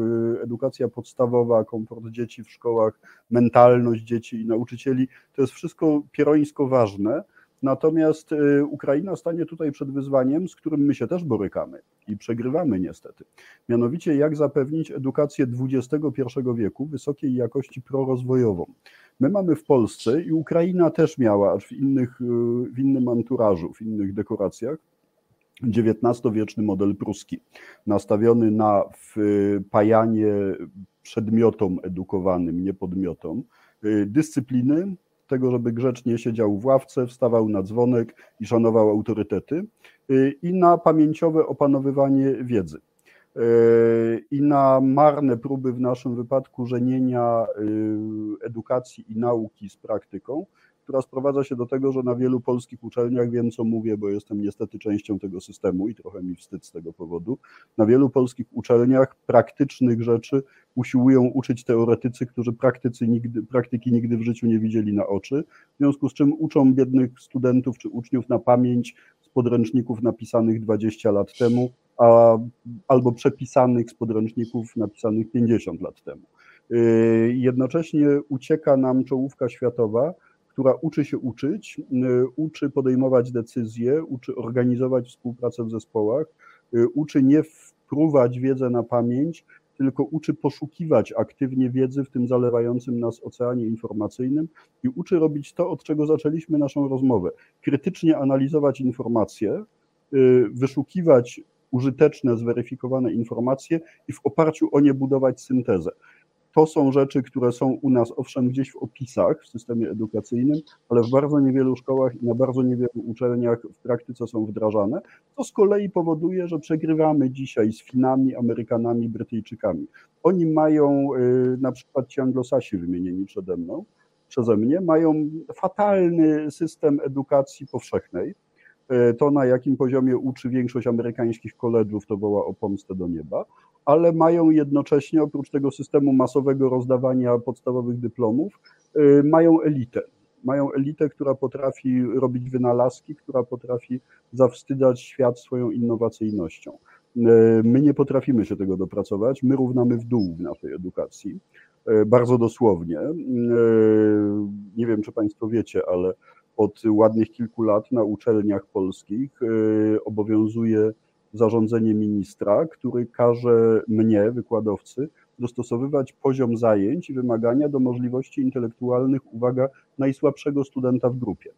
edukacja podstawowa, komfort dzieci w szkołach, mentalność dzieci i nauczycieli, to jest wszystko pierońsko ważne, Natomiast y, Ukraina stanie tutaj przed wyzwaniem, z którym my się też borykamy i przegrywamy niestety. Mianowicie, jak zapewnić edukację XXI wieku wysokiej jakości prorozwojową. My mamy w Polsce i Ukraina też miała, aż w, innych, y, w innym anturażu, w innych dekoracjach, XIX-wieczny model pruski, nastawiony na wpajanie przedmiotom edukowanym, nie podmiotom, y, dyscypliny, tego, żeby grzecznie siedział w ławce, wstawał na dzwonek i szanował autorytety, y, i na pamięciowe opanowywanie wiedzy. Y, I na marne próby w naszym wypadku żenienia edukacji i nauki z praktyką, która sprowadza się do tego, że na wielu polskich uczelniach, wiem co mówię, bo jestem niestety częścią tego systemu i trochę mi wstyd z tego powodu, na wielu polskich uczelniach praktycznych rzeczy usiłują uczyć teoretycy, którzy praktycy nigdy, praktyki nigdy w życiu nie widzieli na oczy, w związku z czym uczą biednych studentów czy uczniów na pamięć podręczników napisanych 20 lat temu, a, albo przepisanych z podręczników napisanych 50 lat temu. Y, jednocześnie ucieka nam czołówka światowa, która uczy się uczyć, y, uczy podejmować decyzje, uczy organizować współpracę w zespołach, y, uczy nie wpruwać wiedzę na pamięć, tylko uczy poszukiwać aktywnie wiedzy w tym zalewającym nas oceanie informacyjnym i uczy robić to, od czego zaczęliśmy naszą rozmowę. Krytycznie analizować informacje, wyszukiwać użyteczne, zweryfikowane informacje i w oparciu o nie budować syntezę. To są rzeczy, które są u nas owszem gdzieś w opisach w systemie edukacyjnym, ale w bardzo niewielu szkołach i na bardzo niewielu uczelniach w praktyce są wdrażane. To z kolei powoduje, że przegrywamy dzisiaj z Finami, Amerykanami, Brytyjczykami. Oni mają, y, na przykład ci anglosasi wymienieni przede mną, przeze mnie, mają fatalny system edukacji powszechnej E, to, na jakim poziomie uczy większość amerykańskich koledżów, to woła o pomstę do nieba, ale mają jednocześnie, oprócz tego systemu masowego rozdawania podstawowych dyplomów, e, mają elitę. Mają elitę, która potrafi robić wynalazki, która potrafi zawstydzać świat swoją innowacyjnością. E, my nie potrafimy się tego dopracować, my równamy w dół w naszej edukacji, bardzo dosłownie. Nie wiem, czy Państwo wiecie, ale od ładnych kilku lat na uczelniach polskich y, obowiązuje zarządzenie ministra, który każe mnie, wykładowcy, dostosowywać poziom zajęć i wymagania do możliwości intelektualnych, uwaga, najsłabszego studenta w grupie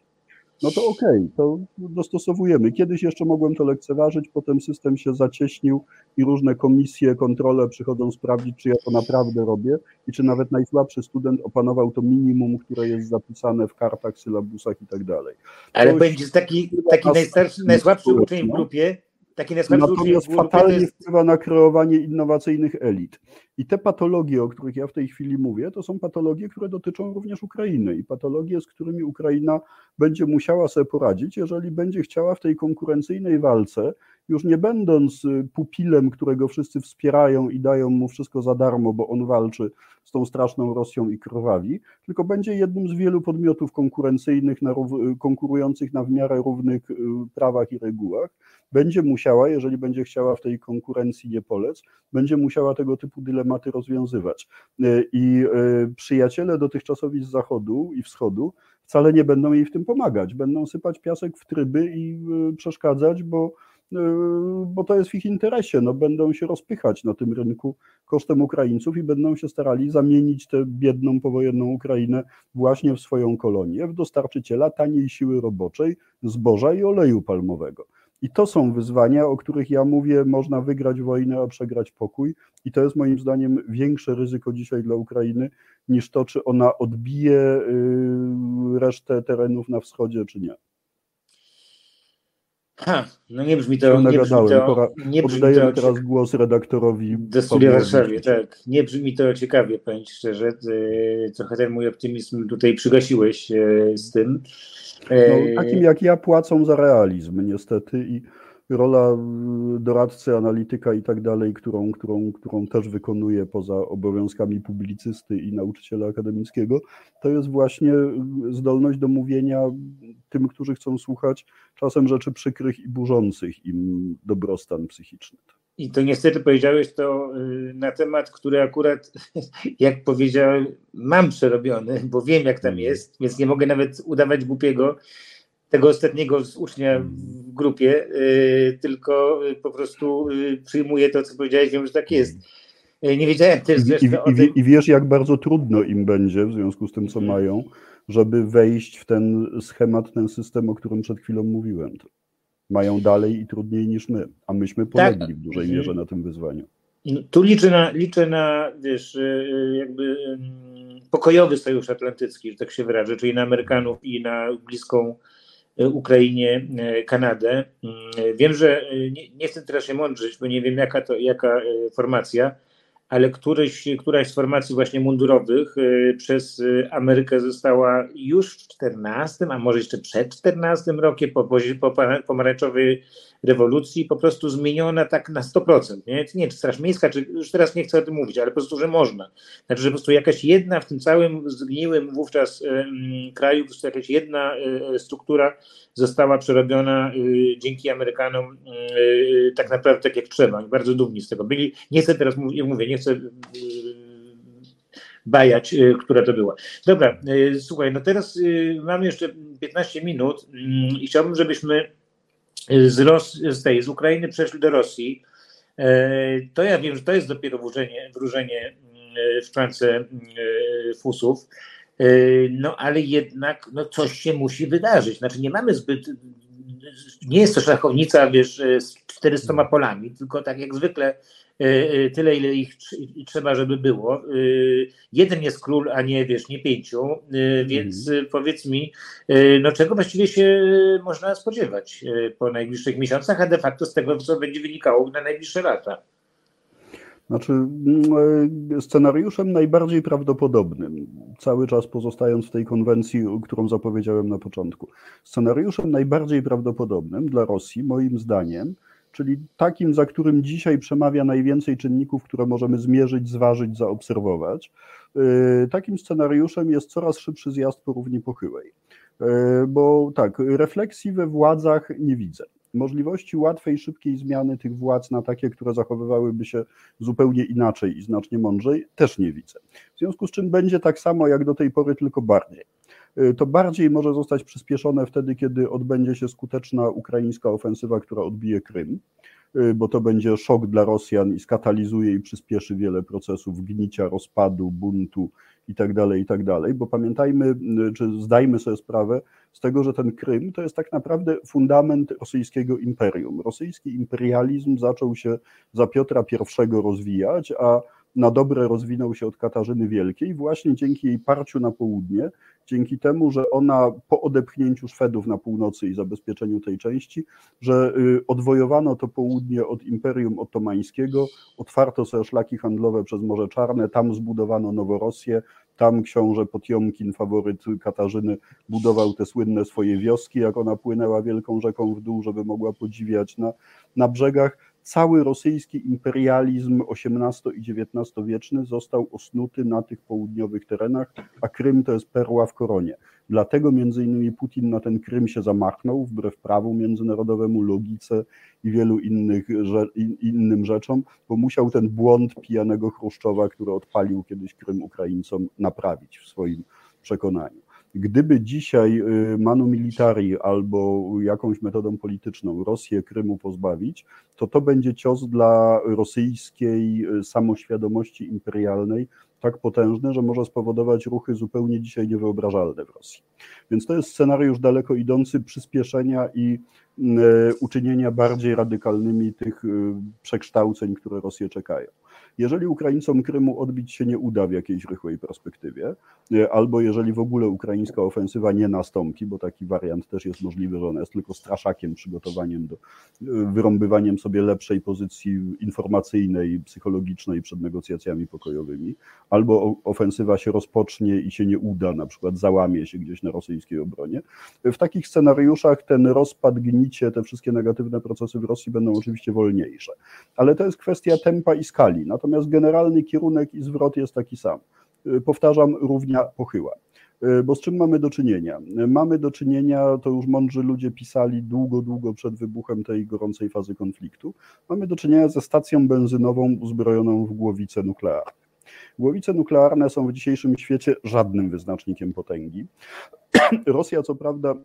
no to okej, okay, to dostosowujemy. Kiedyś jeszcze mogłem to lekceważyć, potem system się zacieśnił i różne komisje, kontrole przychodzą sprawdzić, czy ja to naprawdę robię i czy nawet najsłabszy student opanował to minimum, które jest zapisane w kartach, sylabusach i tak dalej. Ale będzie taki, taki najstarszy, najsłabszy uczeń w grupie, Taki Natomiast fatalnie jest... wpływa na kreowanie innowacyjnych elit. I te patologie, o których ja w tej chwili mówię, to są patologie, które dotyczą również Ukrainy i patologie, z którymi Ukraina będzie musiała sobie poradzić, jeżeli będzie chciała w tej konkurencyjnej walce już nie będąc y, pupilem, którego wszyscy wspierają i dają mu wszystko za darmo, bo on walczy z tą straszną Rosją i krwawi, tylko będzie jednym z wielu podmiotów konkurencyjnych, na, y, konkurujących na w miarę równych y, prawach i regułach, będzie musiała, jeżeli będzie chciała w tej konkurencji nie polec, będzie musiała tego typu dylematy rozwiązywać. I przyjaciele dotychczasowi z zachodu i wschodu wcale nie będą jej w tym pomagać. Będą sypać piasek w tryby i przeszkadzać, bo Yy, bo to jest w ich interesie. No, będą się rozpychać na tym rynku kosztem Ukraińców i będą się starali zamienić tę biedną, powojenną Ukrainę właśnie w swoją kolonię, w dostarczyciela taniej siły roboczej, zboża i oleju palmowego. I to są wyzwania, o których ja mówię, można wygrać wojnę, a przegrać pokój. I to jest moim zdaniem większe ryzyko dzisiaj dla Ukrainy niż to, czy ona odbije yy, resztę terenów na wschodzie, czy nie. Ha, no nie brzmi to. Nie brzmi to, nie brzmi to teraz głos redaktorowi. Do studia Warszawie, tak. Nie brzmi to ciekawie, powiem szczerze. E, trochę ten mój optymizm tutaj przygasiłeś e, z tym. No, e, takim jak ja płacą za realizm, niestety. I rola y, doradcy, analityka i tak dalej, którą, którą, którą też wykonuje poza obowiązkami publicysty i nauczyciela akademickiego, to jest właśnie y, zdolność do mówienia tym, którzy chcą słuchać czasem rzeczy przykrych i burzących im dobrostan psychiczny. I to niestety powiedziałeś to y, na temat, który akurat, jak powiedziałem, mam przerobiony, bo wiem, jak tam mm. jest, więc nie mogę nawet udawać głupiego tego ostatniego z ucznia w grupie, y, tylko po prostu y, przyjmuję to, co powiedziałeś, wiem, że tak jest. Nie wiedziałem też I, i, o tym. I wiesz, jak bardzo trudno im będzie w związku z tym, co hmm. mają, żeby wejść w ten schemat, ten system, o którym przed chwilą mówiłem. Mają dalej i trudniej niż my, a myśmy polegli tak. w dużej mhm. mierze na tym wyzwaniu. No, tu liczę na, liczę na wiesz, y, jakby pokojowy sojusz atlantycki, że tak się wyrażę, czyli na Amerykanów i na bliską Ukrainie, e, Kanadę. Mm, wiem, że e, nie, nie chcę teraz się mądrzyć, bo nie wiem jaka to jaka e, formacja, ale któryś, któraś z formacji właśnie mundurowych przez Amerykę została już w 14, a może jeszcze przed 14 rokiem po, po pomarańczowej rewolucji po prostu zmieniona tak na 100%. Nie, nie czy Straż Miejska, czy już teraz nie chcę o tym mówić, ale po prostu, że można. Znaczy, że po prostu jakaś jedna w tym całym zgniłym wówczas y, kraju, po prostu jakaś jedna y, struktura została przerobiona y, dzięki Amerykanom y, tak naprawdę tak jak trzeba. Bardzo dumni z tego byli. Nie chcę teraz mówić, mówię, nie chcę y, bajać, która to była. Dobra, słuchaj, no teraz mamy jeszcze 15 minut mm, i chciałbym, żebyśmy z, Ros z, tej, z Ukrainy przeszli do Rosji. To ja wiem, że to jest dopiero wróżenie, wróżenie w szklance fusów. No ale jednak no, coś się musi wydarzyć. Znaczy nie mamy zbyt, nie jest to szachownica, wiesz, z 400 polami, tylko tak jak zwykle E, e, tyle, ile ich trzeba, żeby było. E, jeden jest król, a nie, wiesz, nie pięciu, więc mm. powiedz mi, no czego właściwie się można spodziewać po najbliższych miesiącach, a de facto z tego, co będzie wynikało na najbliższe lata? Znaczy, mm, scenariuszem najbardziej prawdopodobnym, cały czas pozostając w tej konwencji, którą zapowiedziałem na początku, scenariuszem najbardziej prawdopodobnym dla Rosji, moim zdaniem, czyli takim, za którym dzisiaj przemawia najwięcej czynników, które możemy zmierzyć, zważyć, zaobserwować. Y, takim scenariuszem jest coraz szybszy zjazd po równi pochyłej. Y, bo tak, refleksji we władzach nie widzę. Możliwości łatwej, szybkiej zmiany tych władz na takie, które zachowywałyby się zupełnie inaczej i znacznie mądrzej, też nie widzę. W związku z czym będzie tak samo jak do tej pory, tylko bardziej. Y, to bardziej może zostać przyspieszone wtedy, kiedy odbędzie się skuteczna ukraińska ofensywa, która odbije Krym, y, bo to będzie szok dla Rosjan i skatalizuje i przyspieszy wiele procesów gnicia, rozpadu, buntu itd., tak itd., tak bo pamiętajmy, y, czy zdajmy sobie sprawę z tego, że ten Krym to jest tak naprawdę fundament rosyjskiego imperium. Rosyjski imperializm zaczął się za Piotra I rozwijać, a na dobre rozwinął się od Katarzyny Wielkiej właśnie dzięki jej parciu na południe, dzięki temu, że ona po odepchnięciu Szwedów na północy i zabezpieczeniu tej części, że y, odwojowano to południe od Imperium Otomańskiego, otwarto sobie szlaki handlowe przez Morze Czarne, tam zbudowano Noworosję, tam książę Potiomkin, faworyt Katarzyny, budował te słynne swoje wioski, jak ona płynęła wielką rzeką w dół, żeby mogła podziwiać na, na brzegach cały rosyjski imperializm XVIII i XIX wieczny został osnuty na tych południowych terenach, a Krym to jest perła w koronie. Dlatego między innymi Putin na ten Krym się zamachnął, wbrew prawu międzynarodowemu, logice i wielu innych, innym rzeczom, bo musiał ten błąd pijanego Chruszczowa, który odpalił kiedyś Krym Ukraińcom, naprawić w swoim przekonaniu. Gdyby dzisiaj y, manu militari albo jakąś metodą polityczną Rosję Krymu pozbawić, to to będzie cios dla rosyjskiej y, samoświadomości imperialnej tak potężny, że może spowodować ruchy zupełnie dzisiaj niewyobrażalne w Rosji. Więc to jest scenariusz daleko idący przyspieszenia i y, uczynienia bardziej radykalnymi tych przekształceń, które Rosję czekają. Jeżeli Ukraińcom Krymu odbić się nie uda w jakiejś rychłej perspektywie, e, albo jeżeli w ogóle ukraińska ofensywa nie nastąpi, bo taki wariant też jest możliwy, że ona jest tylko straszakiem, przygotowaniem do e, wyrąbywaniem sobie lepszej pozycji informacyjnej, psychologicznej przed negocjacjami pokojowymi, albo ofensywa się rozpocznie i się nie uda, na przykład załamie się gdzieś na rosyjskiej obronie. W takich scenariuszach ten rozpad, gnicie, te wszystkie negatywne procesy w Rosji będą oczywiście wolniejsze. Ale to jest kwestia tempa i skali. Natomiast natomiast generalny kierunek i zwrot jest taki sam. Y, powtarzam, równia pochyła. Y, bo z czym mamy do czynienia? Mamy do czynienia, to już mądrzy ludzie pisali długo, długo przed wybuchem tej gorącej fazy konfliktu, mamy do czynienia ze stacją benzynową uzbrojoną w głowice nuklearne. Głowice nuklearne są w dzisiejszym świecie żadnym wyznacznikiem potęgi. Rosja, co prawda,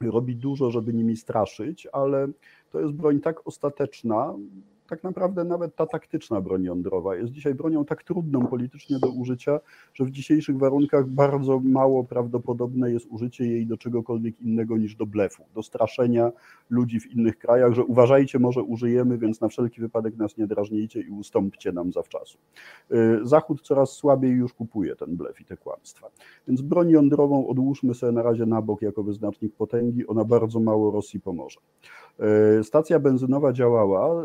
robi dużo, żeby nimi straszyć, ale to jest broń tak ostateczna, tak naprawdę nawet ta taktyczna broń jądrowa jest dzisiaj bronią tak trudną politycznie do użycia, że w dzisiejszych warunkach bardzo mało prawdopodobne jest użycie jej do czegokolwiek innego niż do blefu, do straszenia ludzi w innych krajach, że uważajcie, może użyjemy, więc na wszelki wypadek nas nie drażnijcie i ustąpcie nam zawczasu. Y, Zachód coraz słabiej już kupuje ten blef i te kłamstwa. Więc broń jądrową odłóżmy sobie na razie na bok jako wyznacznik potęgi, ona bardzo mało Rosji pomoże. Y, stacja benzynowa działała,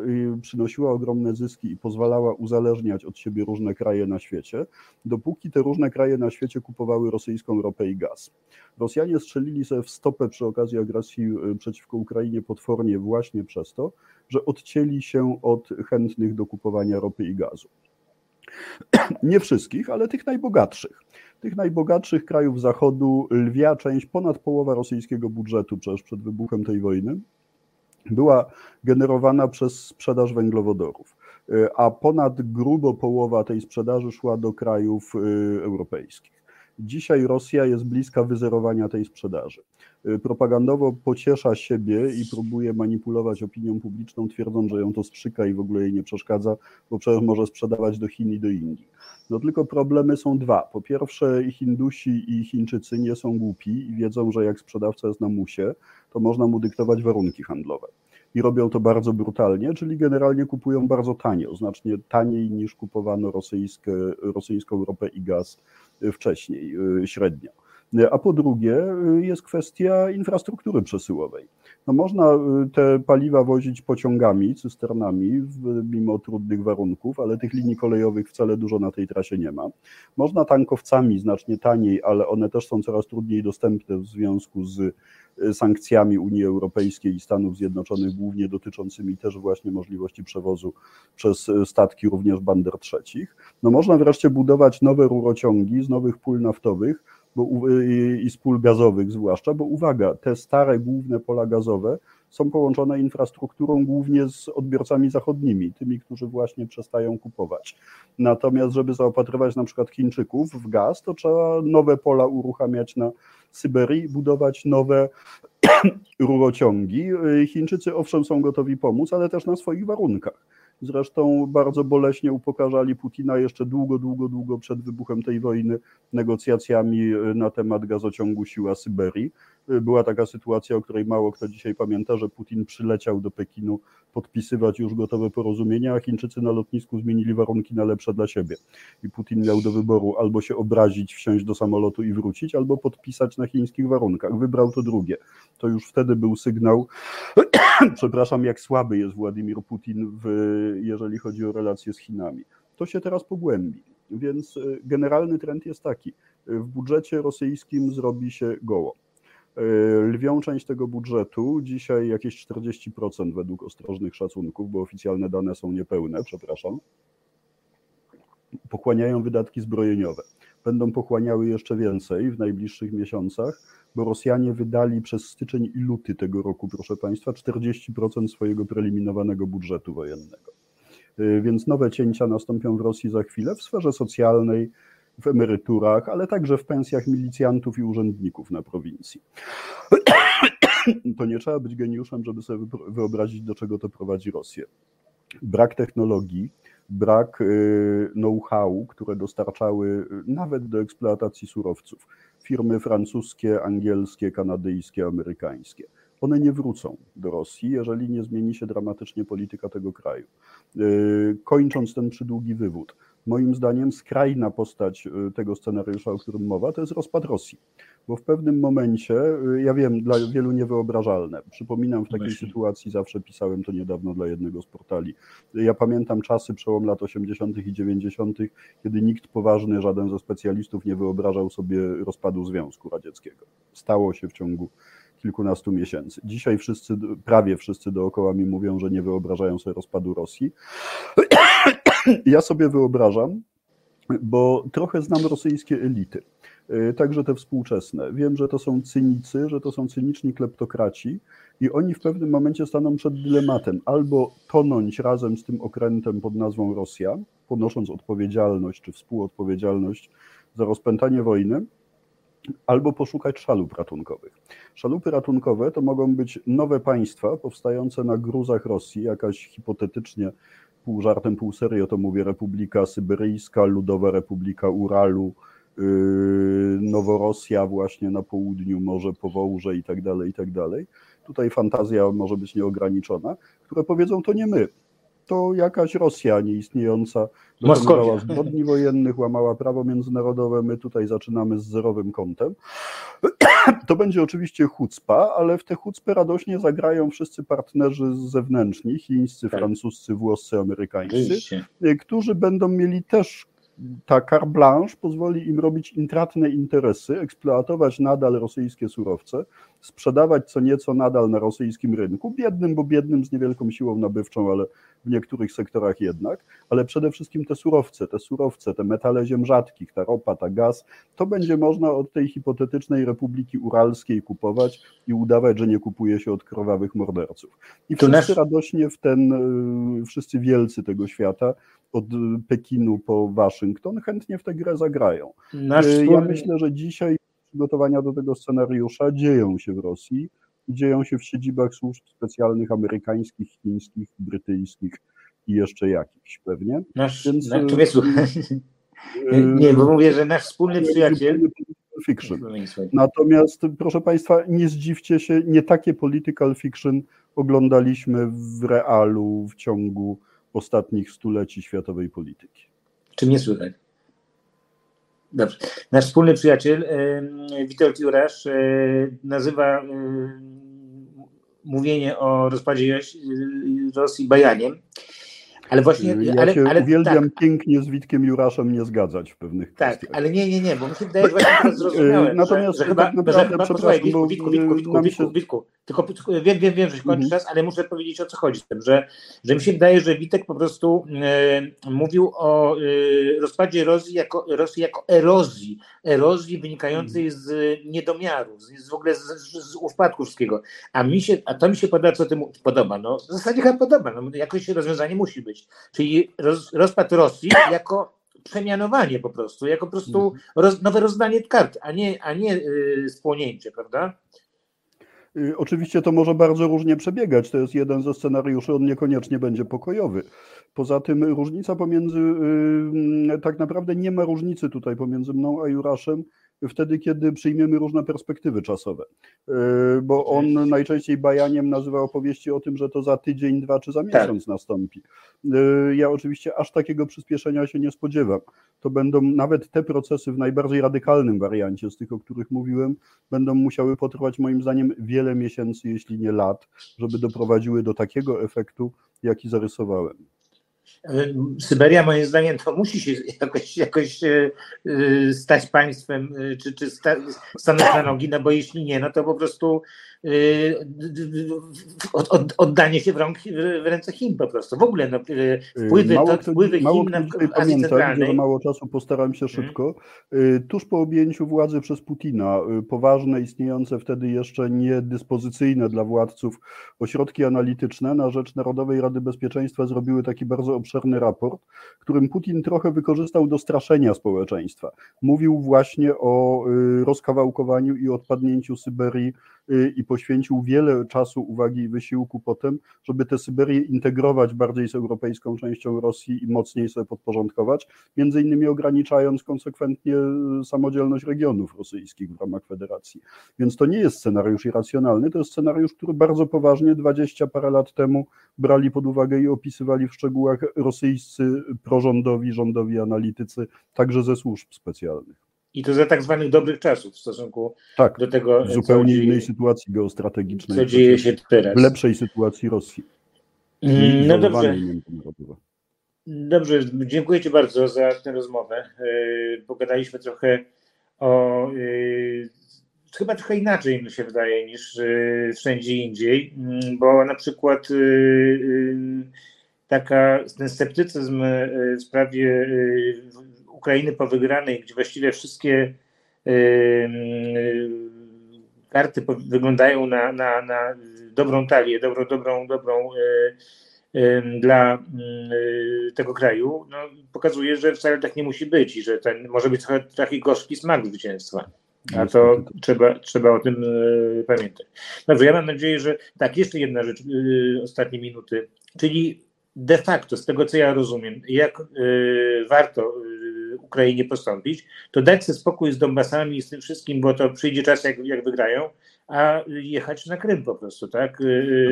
przynosiła ogromne zyski i pozwalała uzależniać od siebie różne kraje na świecie, dopóki te różne kraje na świecie kupowały rosyjską ropę i gaz. Rosjanie strzelili sobie w stopę przy okazji agresji y, przeciwko Ukrainie potwornie właśnie przez to, że odcięli się od chętnych do kupowania ropy i gazu. Nie wszystkich, ale tych najbogatszych. Tych najbogatszych krajów Zachodu, lwia część, ponad połowa rosyjskiego budżetu przecież przed wybuchem tej wojny, była generowana przez sprzedaż węglowodorów, a ponad grubo połowa tej sprzedaży szła do krajów y, europejskich. Dzisiaj Rosja jest bliska wyzerowania tej sprzedaży. Y, propagandowo pociesza siebie i próbuje manipulować opinią publiczną, twierdząc, że ją to strzyka i w ogóle jej nie przeszkadza, bo przecież może sprzedawać do Chin i do Indii. No tylko problemy są dwa. Po pierwsze, Hindusi i Chińczycy nie są głupi i wiedzą, że jak sprzedawca jest na musie, to można mu dyktować warunki handlowe. I robią to bardzo brutalnie, czyli generalnie kupują bardzo tanio, znacznie taniej niż kupowano rosyjską ropę i gaz wcześniej, y, średnio. A po drugie y, jest kwestia infrastruktury przesyłowej. No można y, te paliwa wozić pociągami, cysternami, mimo trudnych warunków, ale tych linii kolejowych wcale dużo na tej trasie nie ma. Można tankowcami znacznie taniej, ale one też są coraz trudniej dostępne w związku z sankcjami Unii Europejskiej i Stanów Zjednoczonych, głównie dotyczącymi też właśnie możliwości przewozu przez statki również bander trzecich. No można wreszcie budować nowe rurociągi z nowych pól naftowych, bo, i z pól gazowych zwłaszcza, bo uwaga, te stare główne pola gazowe są połączone infrastrukturą głównie z odbiorcami zachodnimi, tymi, którzy właśnie przestają kupować. Natomiast, żeby zaopatrywać na przykład Chińczyków w gaz, to trzeba nowe pola uruchamiać na Syberii, budować nowe rurociągi. Chińczycy owszem są gotowi pomóc, ale też na swoich warunkach. Zresztą bardzo boleśnie upokarzali Putina jeszcze długo, długo, długo przed wybuchem tej wojny negocjacjami na temat gazociągu Siła Syberii. E, była taka sytuacja, o której mało kto dzisiaj pamięta, że Putin przyleciał do Pekinu podpisywać już gotowe porozumienia, a Chińczycy na lotnisku zmienili warunki na lepsze dla siebie. I Putin miał do wyboru albo się obrazić, wsiąść do samolotu i wrócić, albo podpisać na chińskich warunkach. Wybrał to drugie. To już wtedy był sygnał, przepraszam, jak słaby jest Władimir Putin, w, jeżeli chodzi o relacje z Chinami. To się teraz pogłębi. Więc e, generalny trend jest taki: w budżecie rosyjskim zrobi się goło. E, lwią część tego budżetu, dzisiaj jakieś 40% według ostrożnych szacunków, bo oficjalne dane są niepełne, przepraszam, pochłaniają wydatki zbrojeniowe. Będą pochłaniały jeszcze więcej w najbliższych miesiącach, bo Rosjanie wydali przez styczeń i luty tego roku, proszę Państwa, 40% swojego preliminowanego budżetu wojennego. E, więc nowe cięcia nastąpią w Rosji za chwilę w sferze socjalnej, w emeryturach, ale także w pensjach milicjantów i urzędników na prowincji. To nie trzeba być geniuszem, żeby sobie wyobrazić, do czego to prowadzi Rosję. Brak technologii, brak y, know-how, które dostarczały y, nawet do eksploatacji surowców. Firmy francuskie, angielskie, kanadyjskie, amerykańskie. One nie wrócą do Rosji, jeżeli nie zmieni się dramatycznie polityka tego kraju. Y, kończąc ten przydługi wywód, moim zdaniem skrajna postać y, tego scenariusza, o którym mowa, to jest rozpad Rosji. Bo w pewnym momencie, y, ja wiem, dla wielu niewyobrażalne. Przypominam, w takiej Właśnie. sytuacji zawsze pisałem to niedawno dla jednego z portali. Ja pamiętam czasy, przełom lat 80. i 90., kiedy nikt poważny, żaden ze specjalistów nie wyobrażał sobie rozpadu Związku Radzieckiego. Stało się w ciągu kilkunastu miesięcy. Dzisiaj wszyscy, prawie wszyscy dookoła mi mówią, że nie wyobrażają sobie rozpadu Rosji. Ja sobie wyobrażam, bo trochę znam rosyjskie elity, y, także te współczesne. Wiem, że to są cynicy, że to są cyniczni kleptokraci i oni w pewnym momencie staną przed dylematem albo tonąć razem z tym okrętem pod nazwą Rosja, ponosząc odpowiedzialność czy współodpowiedzialność za rozpętanie wojny, albo poszukać szalup ratunkowych. Szalupy ratunkowe to mogą być nowe państwa powstające na gruzach Rosji, jakaś hipotetycznie pół żartem, pół serio to mówię, Republika Syberyjska, Ludowa Republika Uralu, yy, Noworosja właśnie na południu, może Powołże i tak dalej, i tak dalej. Tutaj fantazja może być nieograniczona, które powiedzą, to nie my, to jakaś Rosja nieistniejąca dokonywała zbrodni wojennych, łamała prawo międzynarodowe, my tutaj zaczynamy z zerowym kątem. To będzie oczywiście chucpa, ale w tę chucpę radośnie zagrają wszyscy partnerzy zewnętrzni, chińscy, tak. francuscy, włoscy, amerykańscy, którzy będą mieli też ta carte blanche pozwoli im robić intratne interesy, eksploatować nadal rosyjskie surowce, sprzedawać co nieco nadal na rosyjskim rynku, biednym, bo biednym z niewielką siłą nabywczą, ale w niektórych sektorach jednak, ale przede wszystkim te surowce, te surowce, te metale ziem rzadkich, ta ropa, ta gaz, to będzie można od tej hipotetycznej Republiki Uralskiej kupować i udawać, że nie kupuje się od krwawych morderców. I wszyscy nasz... radośnie w ten, y, wszyscy wielcy tego świata od Pekinu po Waszyngton chętnie w tę grę zagrają. Nasz y, ja myślę, że dzisiaj przygotowania do tego scenariusza dzieją się w Rosji dzieją się w siedzibach służb specjalnych amerykańskich, chińskich, brytyjskich i jeszcze jakichś pewnie. Nasz, Więc, na, y, nie, bo mówię, że nasz wspólny przyjaciel fiction. Natomiast proszę Państwa, nie zdziwcie się, nie takie political fiction oglądaliśmy w realu w ciągu ostatnich stuleci światowej polityki. Czy mnie słychać? Dobrze. Nasz wspólny przyjaciel Witold Jurasz nazywa mówienie o rozpadzie Rosji bajaniem. Ale właśnie. Ja ale, się ale, uwielbiam tak. pięknie z Witkiem Juraszem nie zgadzać w pewnych tak, kwestiach. Tak, ale nie, nie, nie, bo mi się wydaje, że właśnie teraz zrozumiałem. Natomiast że, że chyba, tak naprawdę, że przepraszam, Witku, Witku, Witku, Witku, Witku, Witku, tylko wiem, wiem, wiem, że się kończy mhm. czas, ale muszę powiedzieć o co chodzi z tym, że, że mi się wydaje, że Witek po prostu e, mówił o e, rozpadzie Rosji jako, Rosji jako erozji, erozji wynikającej mhm. z niedomiaru, z, w ogóle z, z, z upadku wszystkiego. A mi się, a to mi się podoba, co temu podoba. No, w zasadzie chyba podoba, no, jakoś rozwiązanie musi być. Czyli roz, rozpad Rosji jako przemianowanie po prostu, jako po prostu mhm. roz, nowe rozdanie kart, a nie, a nie yy, spłonięcie, prawda? Y, oczywiście to może bardzo różnie przebiegać. To jest jeden ze scenariuszy, on niekoniecznie będzie pokojowy. Poza tym różnica pomiędzy, y, tak naprawdę nie ma różnicy tutaj pomiędzy mną a Juraszem, wtedy, kiedy przyjmiemy różne perspektywy czasowe. E, bo on najczęściej bajaniem nazywa opowieści o tym, że to za tydzień, dwa czy za miesiąc tak. nastąpi. E, ja oczywiście aż takiego przyspieszenia się nie spodziewam. To będą nawet te procesy w najbardziej radykalnym wariancie, z tych, o których mówiłem, będą musiały potrwać moim zdaniem wiele miesięcy, jeśli nie lat, żeby doprowadziły do takiego efektu, jaki zarysowałem. Syberia moim zdaniem to musi się jakoś, jakoś e, e, stać państwem, czy, czy sta, stanąć na nogi, no bo jeśli nie, no to po prostu od, od, oddanie się w, rąk, w ręce Chin po prostu. W ogóle no, wpływy, mało to, wpływy kto, Chin na Azji że mało czasu postaram się mhm. szybko. Hmm. Tuż po objęciu władzy przez Putina, poważne, istniejące wtedy jeszcze niedyspozycyjne dla władców ośrodki analityczne na rzecz Narodowej Rady Bezpieczeństwa zrobiły taki bardzo obszerny raport, którym Putin trochę wykorzystał do straszenia społeczeństwa. Mówił właśnie o y, rozkawałkowaniu i odpadnięciu Syberii y, i poświęcił wiele czasu, uwagi i wysiłku potem, żeby tę Syberię integrować bardziej z europejską częścią Rosji i mocniej sobie podporządkować, między innymi ograniczając konsekwentnie y, samodzielność regionów rosyjskich w ramach federacji. Więc to nie jest scenariusz irracjonalny, to jest scenariusz, który bardzo poważnie 20 parę lat temu brali pod uwagę i opisywali w szczegółach rosyjscy prorządowi, rządowi analitycy, także ze służb specjalnych. I to za tak zwanych dobrych czasów w stosunku tak, do tego. W zupełnie innej sytuacji geostrategicznej. Co dzieje się teraz. W lepszej sytuacji Rosji. Mm, no dobrze. Dobrze, dziękuję Ci bardzo za tę rozmowę. E, pogadaliśmy trochę o. E, chyba trochę inaczej mi się wydaje niż e, wszędzie indziej, mm, bo na przykład taka, ten sceptycyzm e, w sprawie e, Ukrainy po wygranej, gdzie właściwie wszystkie e, karty wyglądają na, na, na dobrą talię, dobrą, dobrą, dobrą dla tego kraju, no, pokazuje, że wcale tak nie musi być i że ten może być trochę taki gorzki smak zwycięstwa. A to trzeba, trzeba o tym pamiętać. Dobrze, ja mam nadzieję, że tak, jeszcze jedna rzecz, ostatnie minuty, czyli de facto, z tego co ja rozumiem, jak y, warto y, Ukrainie postąpić, to dać sobie spokój z Donbasami i z tym wszystkim, bo to przyjdzie czas, jak, jak wygrają, a jechać na Krym po prostu, tak?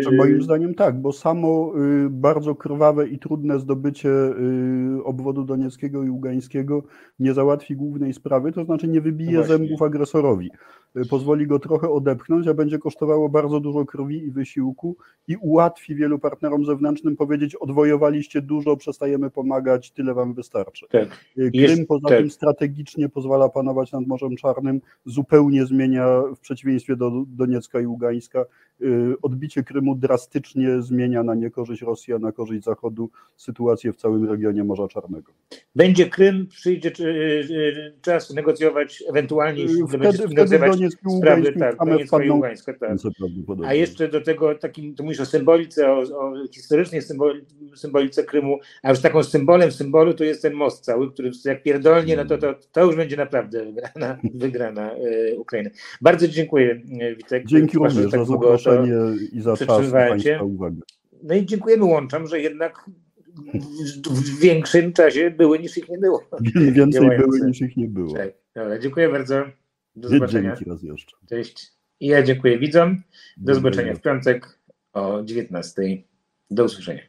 Znaczy, moim zdaniem tak, bo samo bardzo krwawe i trudne zdobycie obwodu donieckiego i ługańskiego nie załatwi głównej sprawy, to znaczy nie wybije no zębów agresorowi. Pozwoli go trochę odepchnąć, a będzie kosztowało bardzo dużo krwi i wysiłku i ułatwi wielu partnerom zewnętrznym powiedzieć odwojowaliście dużo, przestajemy pomagać, tyle wam wystarczy. Tak. Krym Jest, poza tak. tym strategicznie pozwala panować nad Morzem Czarnym, zupełnie zmienia w przeciwieństwie do Doniecka i Ługańska, y, odbicie Krymu drastycznie zmienia na niekorzyść Rosji, a na korzyść Zachodu sytuację w całym regionie Morza Czarnego. Będzie Krym, przyjdzie y, y, czas negocjować, ewentualnie wtedy, wtedy negocjować Doniecki, sprawy, tak, Doniecka i Ługańska, tak. A jeszcze do tego takim, to mówisz o symbolice, o, o historycznej symbolice Krymu, a już taką symbolem symbolu to jest ten most cały, który jak pierdolnie, no to, to, to już będzie naprawdę wygrana, wygrana Ukraina. Bardzo dziękuję Witek. Dzięki również tak za zaproszenie i za czas Państwa uwagę. No i dziękujemy łączam, że jednak w większym czasie były niż ich nie było. Więcej były niż ich nie było. Tak. Dobra, dziękuję bardzo. Do zobaczenia. Dzięki raz jeszcze. Cześć. I ja dziękuję widzom. Do zobaczenia w piątek o 19. Do usłyszenia.